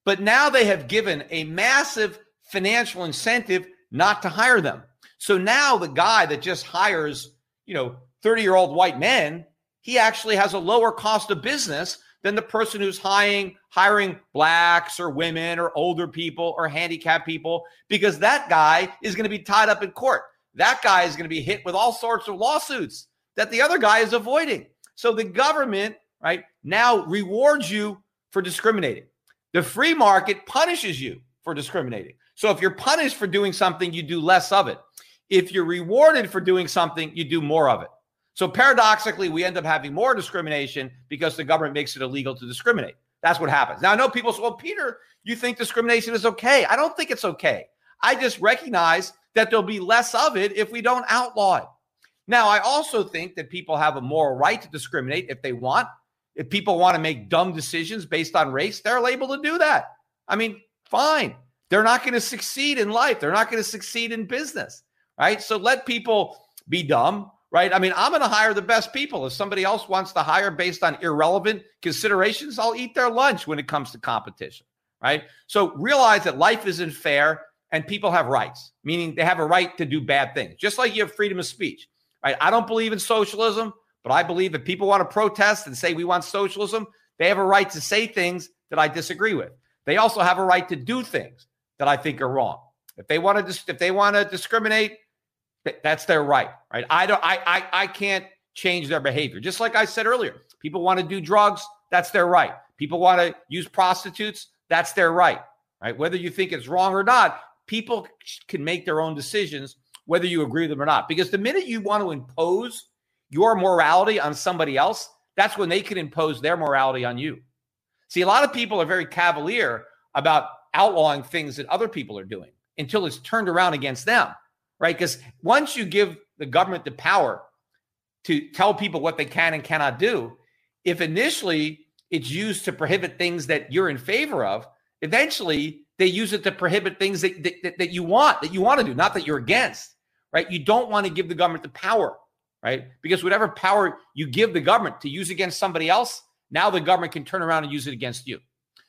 But now they have given a massive financial incentive not to hire them. So now the guy that just hires, you know, 30 year old white men he actually has a lower cost of business than the person who's hiring hiring blacks or women or older people or handicapped people because that guy is going to be tied up in court. That guy is going to be hit with all sorts of lawsuits that the other guy is avoiding. So the government, right, now rewards you for discriminating. The free market punishes you for discriminating. So if you're punished for doing something, you do less of it. If you're rewarded for doing something, you do more of it. So paradoxically, we end up having more discrimination because the government makes it illegal to discriminate. That's what happens. Now, I know people say, well, Peter, you think discrimination is okay. I don't think it's okay. I just recognize that there'll be less of it if we don't outlaw it. Now, I also think that people have a moral right to discriminate if they want. If people want to make dumb decisions based on race, they're able to do that. I mean, fine. They're not going to succeed in life. They're not going to succeed in business, right? So let people be dumb right? I mean, I'm going to hire the best people. If somebody else wants to hire based on irrelevant considerations, I'll eat their lunch when it comes to competition, right? So realize that life isn't fair and people have rights, meaning they have a right to do bad things, just like you have freedom of speech, right? I don't believe in socialism, but I believe if people want to protest and say we want socialism, they have a right to say things that I disagree with. They also have a right to do things that I think are wrong. If they want to, if they want to discriminate that's their right, right? I don't I I I can't change their behavior. Just like I said earlier, people want to do drugs, that's their right. People want to use prostitutes, that's their right. Right? Whether you think it's wrong or not, people can make their own decisions whether you agree with them or not. Because the minute you want to impose your morality on somebody else, that's when they can impose their morality on you. See, a lot of people are very cavalier about outlawing things that other people are doing until it's turned around against them right? Because once you give the government the power to tell people what they can and cannot do, if initially it's used to prohibit things that you're in favor of, eventually they use it to prohibit things that, that, that you want, that you want to do, not that you're against, right? You don't want to give the government the power, right? Because whatever power you give the government to use against somebody else, now the government can turn around and use it against you.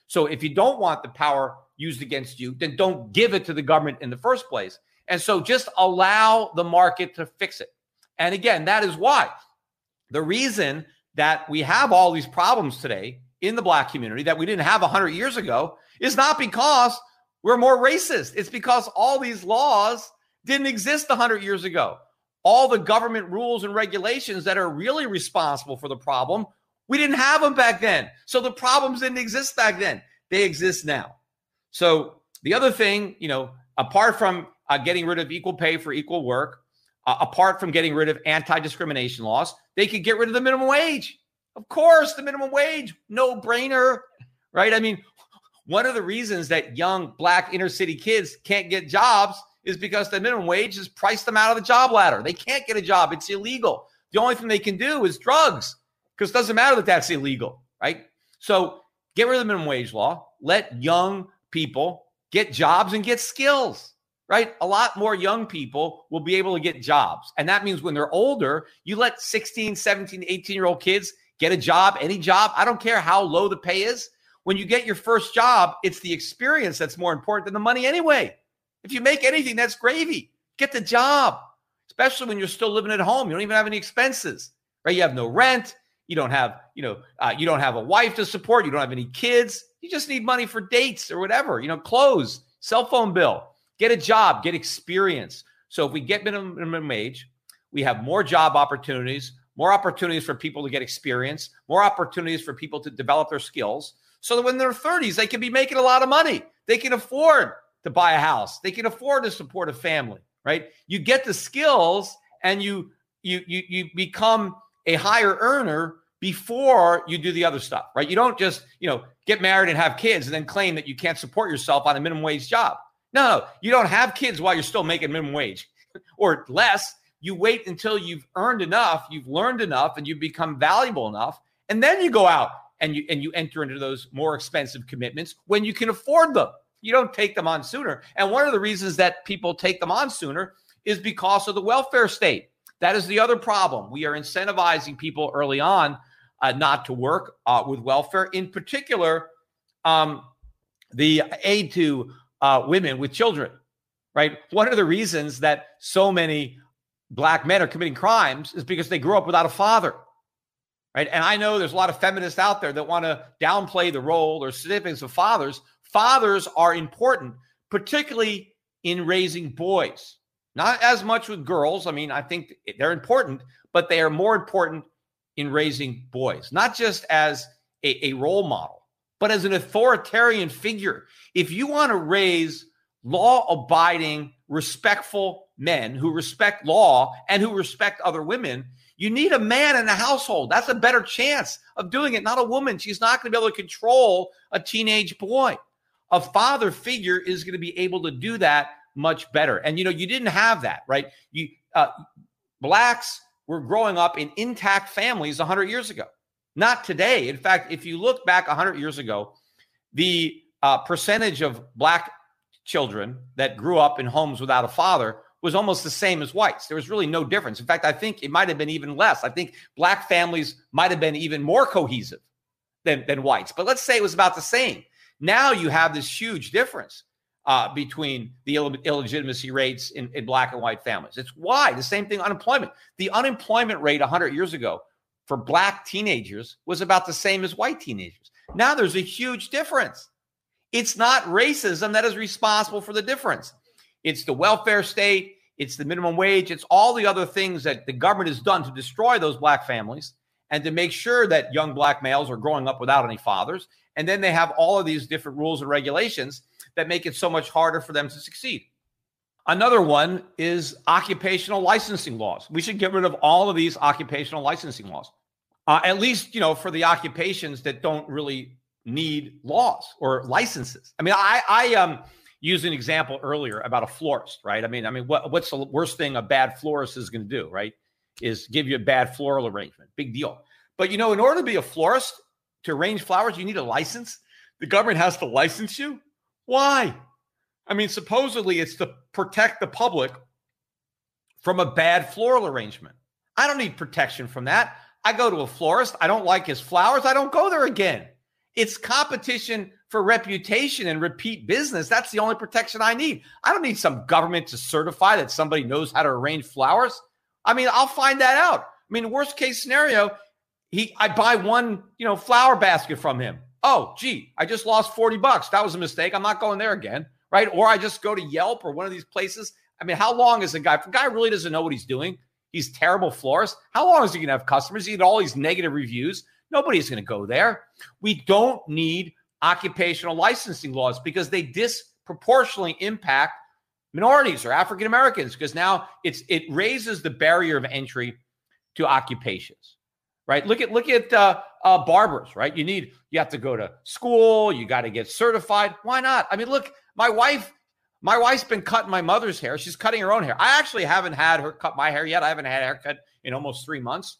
So if you don't want the power used against you, then don't give it to the government in the first place. And so just allow the market to fix it. And again, that is why the reason that we have all these problems today in the black community that we didn't have 100 years ago is not because we're more racist. It's because all these laws didn't exist 100 years ago. All the government rules and regulations that are really responsible for the problem, we didn't have them back then. So the problems didn't exist back then. They exist now. So the other thing, you know, apart from uh, getting rid of equal pay for equal work, uh, apart from getting rid of anti discrimination laws, they could get rid of the minimum wage. Of course, the minimum wage, no brainer, right? I mean, one of the reasons that young black inner city kids can't get jobs is because the minimum wage has priced them out of the job ladder. They can't get a job. It's illegal. The only thing they can do is drugs because it doesn't matter that that's illegal, right? So get rid of the minimum wage law. Let young people get jobs and get skills, right? A lot more young people will be able to get jobs. And that means when they're older, you let 16, 17, 18 year old kids get a job, any job. I don't care how low the pay is. When you get your first job, it's the experience that's more important than the money anyway. If you make anything, that's gravy. Get the job, especially when you're still living at home. You don't even have any expenses, right? You have no rent. You don't have, you know, uh, you don't have a wife to support. You don't have any kids. You just need money for dates or whatever, you know, clothes, cell phone bill. Get a job, get experience. So if we get minimum, wage, we have more job opportunities, more opportunities for people to get experience, more opportunities for people to develop their skills so that when they're 30s, they can be making a lot of money. They can afford to buy a house. They can afford to support a family, right? You get the skills and you you you you become a higher earner before you do the other stuff, right? You don't just, you know, get married and have kids and then claim that you can't support yourself on a minimum wage job. No, you don't have kids while you're still making minimum wage or less you wait until you've earned enough, you've learned enough, and you've become valuable enough, and then you go out and you and you enter into those more expensive commitments when you can afford them. You don't take them on sooner. And one of the reasons that people take them on sooner is because of the welfare state. That is the other problem. We are incentivizing people early on uh, not to work uh, with welfare, in particular, um, the aid to uh, women with children. Right. One of the reasons that so many black men are committing crimes is because they grew up without a father. Right. And I know there's a lot of feminists out there that want to downplay the role or significance of fathers. Fathers are important, particularly in raising boys. Not as much with girls. I mean, I think they're important, but they are more important in raising boys, not just as a, a role model, but as an authoritarian figure. If you want to raise law abiding, respectful men who respect law and who respect other women, you need a man in the household. That's a better chance of doing it, not a woman. She's not going to be able to control a teenage boy. A father figure is going to be able to do that much better. And you know, you didn't have that, right? You uh, blacks were growing up in intact families 100 years ago. Not today. In fact, if you look back 100 years ago, the uh, percentage of black children that grew up in homes without a father was almost the same as whites. There was really no difference. In fact, I think it might have been even less. I think black families might have been even more cohesive than, than whites. But let's say it was about the same. Now you have this huge difference uh, between the Ill- illegitimacy rates in, in black and white families. It's why the same thing unemployment. The unemployment rate 100 years ago for black teenagers was about the same as white teenagers. Now there's a huge difference. It's not racism that is responsible for the difference. It's the welfare state, it's the minimum wage, it's all the other things that the government has done to destroy those black families and to make sure that young black males are growing up without any fathers. And then they have all of these different rules and regulations that make it so much harder for them to succeed. Another one is occupational licensing laws. We should get rid of all of these occupational licensing laws, uh, at least you know for the occupations that don't really need laws or licenses. I mean, I I um used an example earlier about a florist, right? I mean, I mean, what, what's the worst thing a bad florist is going to do, right? Is give you a bad floral arrangement. Big deal. But you know, in order to be a florist to arrange flowers, you need a license. The government has to license you. Why? I mean, supposedly it's to protect the public from a bad floral arrangement. I don't need protection from that. I go to a florist. I don't like his flowers. I don't go there again. It's competition for reputation and repeat business. That's the only protection I need. I don't need some government to certify that somebody knows how to arrange flowers. I mean, I'll find that out. I mean, worst case scenario, he I buy one, you know, flower basket from him. Oh, gee, I just lost 40 bucks. That was a mistake. I'm not going there again. Right. Or I just go to Yelp or one of these places. I mean, how long is a guy? If a guy really doesn't know what he's doing, he's terrible florist. How long is he gonna have customers? He get all these negative reviews. Nobody's going to go there. We don't need occupational licensing laws because they disproportionately impact minorities or African Americans because now it's it raises the barrier of entry to occupations. Right? Look at look at uh, uh, barbers. Right? You need you have to go to school. You got to get certified. Why not? I mean, look, my wife My wife's been cutting my mother's hair. She's cutting her own hair. I actually haven't had her cut my hair yet. I haven't had a haircut in almost three months.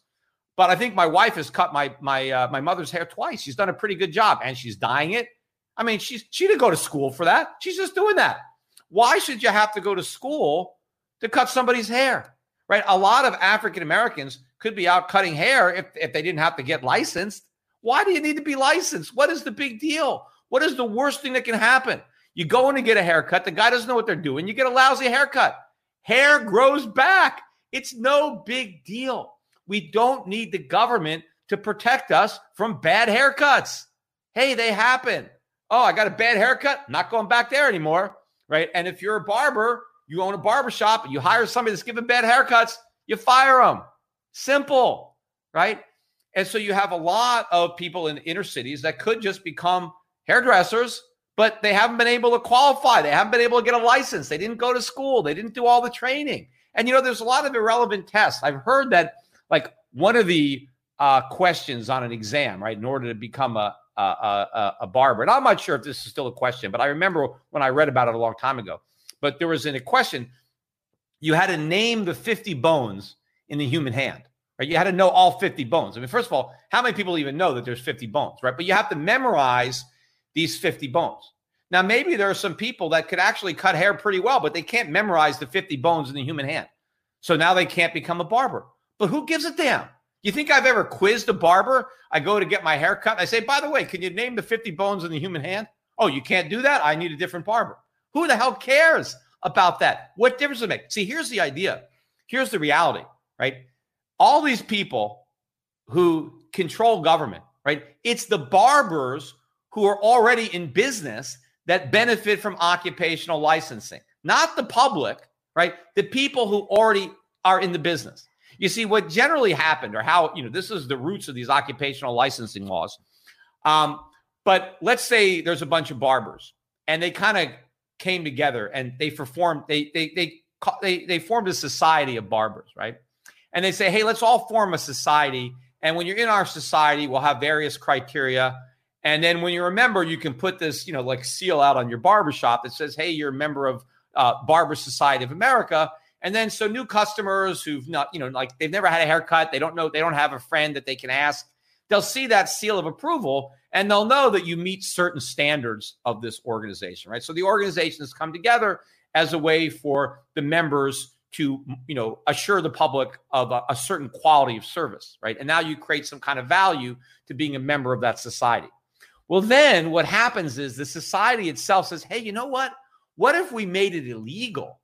But I think my wife has cut my my uh, my mother's hair twice. She's done a pretty good job, and she's dyeing it. I mean, she's she didn't go to school for that. She's just doing that. Why should you have to go to school to cut somebody's hair? Right? A lot of African Americans could be out cutting hair if, if they didn't have to get licensed. Why do you need to be licensed? What is the big deal? What is the worst thing that can happen? You go in and get a haircut. The guy doesn't know what they're doing. You get a lousy haircut. Hair grows back. It's no big deal. We don't need the government to protect us from bad haircuts. Hey, they happen. Oh, I got a bad haircut. not going back there anymore. Right. And if you're a barber, you own a barber shop, you hire somebody that's giving bad haircuts, you fire them. Simple. Right. And so you have a lot of people in inner cities that could just become hairdressers, but they haven't been able to qualify. They haven't been able to get a license. They didn't go to school. They didn't do all the training. And, you know, there's a lot of irrelevant tests. I've heard that, like, one of the uh, questions on an exam, right, in order to become a, a, a, a barber, and I'm not sure if this is still a question, but I remember when I read about it a long time ago. But there was in a question, you had to name the 50 bones in the human hand. Right? You had to know all 50 bones. I mean, first of all, how many people even know that there's 50 bones, right? But you have to memorize these 50 bones. Now, maybe there are some people that could actually cut hair pretty well, but they can't memorize the 50 bones in the human hand. So now they can't become a barber. But who gives a damn? You think I've ever quizzed a barber? I go to get my hair cut. I say, by the way, can you name the 50 bones in the human hand? Oh, you can't do that? I need a different barber. Who the hell cares about that? What difference does it make? See, here's the idea. Here's the reality, right? all these people who control government, right? It's the barbers who are already in business that benefit from occupational licensing, not the public, right? The people who already are in the business. You see, what generally happened, or how, you know, this is the roots of these occupational licensing laws. Um, but let's say there's a bunch of barbers and they kind of came together and they performed, they, they, they, they, they formed a society of barbers, right? and they say, hey, let's all form a society. And when you're in our society, we'll have various criteria. And then when you're a member, you can put this, you know, like seal out on your barbershop that says, hey, you're a member of uh, Barber Society of America. And then so new customers who've not, you know, like they've never had a haircut, they don't know, they don't have a friend that they can ask. They'll see that seal of approval and they'll know that you meet certain standards of this organization, right? So the organization has come together as a way for the members to you know assure the public of a, a, certain quality of service right and now you create some kind of value to being a member of that society well then what happens is the society itself says hey you know what what if we made it illegal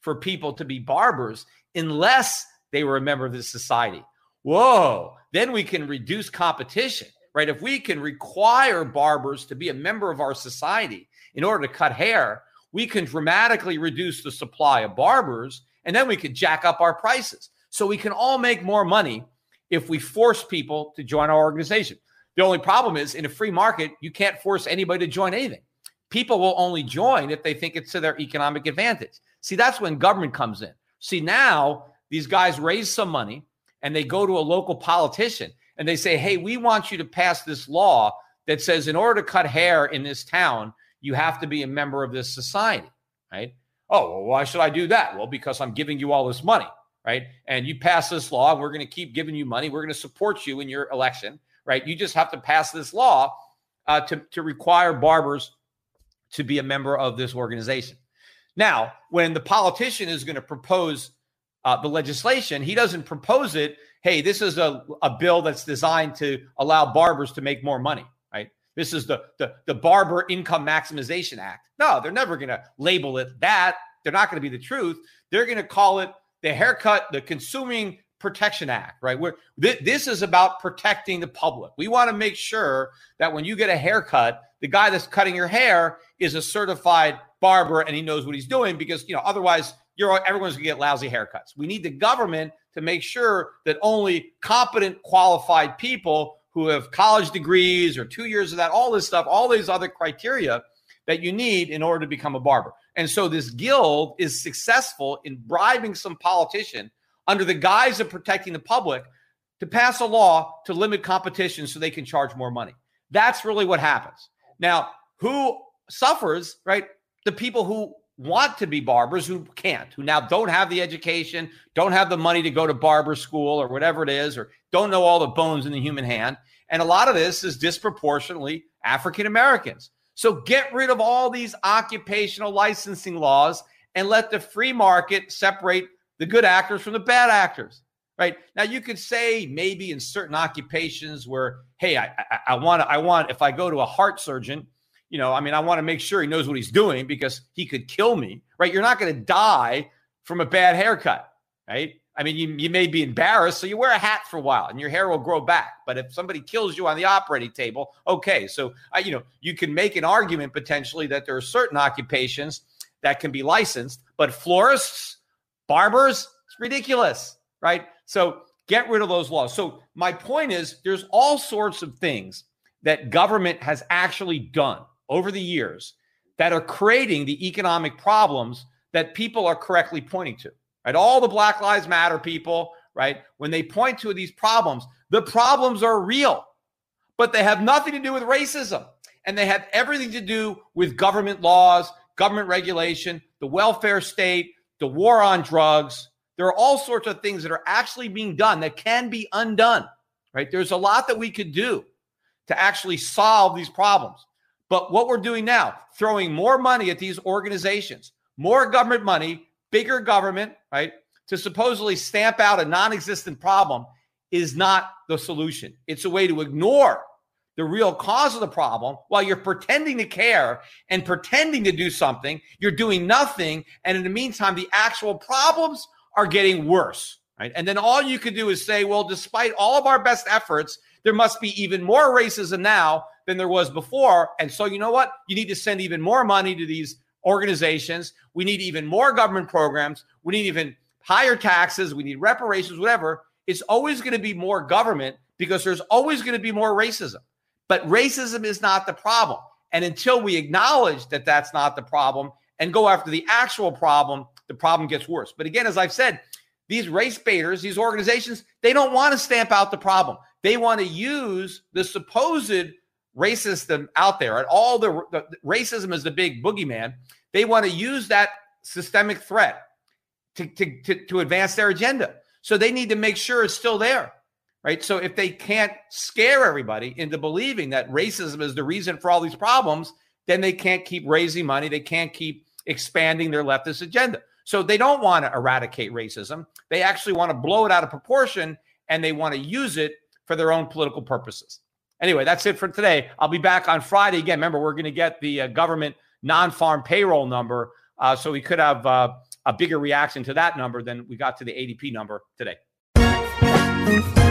for people to be barbers unless they were a member of this society whoa then we can reduce competition right if we can require barbers to be a member of our society in order to cut hair we can dramatically reduce the supply of barbers and then we could jack up our prices. So we can all make more money if we force people to join our organization. The only problem is in a free market, you can't force anybody to join anything. People will only join if they think it's to their economic advantage. See, that's when government comes in. See, now these guys raise some money and they go to a local politician and they say, Hey, we want you to pass this law that says in order to cut hair in this town, you have to be a member of this society, right? Oh, well, why should I do that? Well, because I'm giving you all this money, right? And you pass this law, we're going to keep giving you money. We're going to support you in your election, right? You just have to pass this law uh, to, to require barbers to be a member of this organization. Now, when the politician is going to propose uh, the legislation, he doesn't propose it. Hey, this is a, a bill that's designed to allow barbers to make more money, right? This is the, the, the Barber Income Maximization Act. No, they're never going to label it that. They're not going to be the truth. They're going to call it the haircut, the Consuming Protection Act, right? Where th- this is about protecting the public. We want to make sure that when you get a haircut, the guy that's cutting your hair is a certified barber and he knows what he's doing because you know otherwise you're everyone's going to get lousy haircuts. We need the government to make sure that only competent, qualified people who have college degrees or two years of that, all this stuff, all these other criteria that you need in order to become a barber. And so this guild is successful in bribing some politician under the guise of protecting the public to pass a law to limit competition so they can charge more money. That's really what happens. Now, who suffers, right? The people who want to be barbers who can't, who now don't have the education, don't have the money to go to barber school or whatever it is, or don't know all the bones in the human hand. And a lot of this is disproportionately African Americans. So get rid of all these occupational licensing laws and let the free market separate the good actors from the bad actors. Right now, you could say maybe in certain occupations where, hey, I, I, want, I want, if I go to a heart surgeon, you know, I mean, I want to make sure he knows what he's doing because he could kill me. Right? You're not going to die from a bad haircut. Right? I mean, you, you may be embarrassed, so you wear a hat for a while and your hair will grow back. But if somebody kills you on the operating table, okay. So, you know, you can make an argument potentially that there are certain occupations that can be licensed, but florists, barbers, it's ridiculous, right? So get rid of those laws. So my point is there's all sorts of things that government has actually done over the years that are creating the economic problems that people are correctly pointing to. Right? All the Black Lives Matter people, right? When they point to these problems, the problems are real, but they have nothing to do with racism. And they have everything to do with government laws, government regulation, the welfare state, the war on drugs. There are all sorts of things that are actually being done that can be undone, right? There's a lot that we could do to actually solve these problems. But what we're doing now, throwing more money at these organizations, more government money, bigger government, right, to supposedly stamp out a non existent problem is not the solution. It's a way to ignore the real cause of the problem while you're pretending to care and pretending to do something. You're doing nothing. And in the meantime, the actual problems are getting worse. Right. And then all you could do is say, well, despite all of our best efforts, there must be even more racism now than there was before. And so, you know what? You need to send even more money to these organizations. We need even more government programs. We need even higher taxes. We need reparations, whatever. It's always going to be more government because there's always going to be more racism. But racism is not the problem. And until we acknowledge that that's not the problem and go after the actual problem, the problem gets worse. But again, as I've said, these race baiters, these organizations, they don't want to stamp out the problem. They want to use the supposed racism out there and all the, the racism is the big boogeyman. They want to use that systemic threat to, to, to, to advance their agenda. So they need to make sure it's still there. Right. So if they can't scare everybody into believing that racism is the reason for all these problems, then they can't keep raising money. They can't keep expanding their leftist agenda. So they don't want to eradicate racism. They actually want to blow it out of proportion and they want to use it for their own political purposes. Anyway, that's it for today. I'll be back on Friday again. Remember, we're going to get the uh, government non-farm payroll number, uh, so we could have uh, a bigger reaction to that number than we got to the ADP number today. Música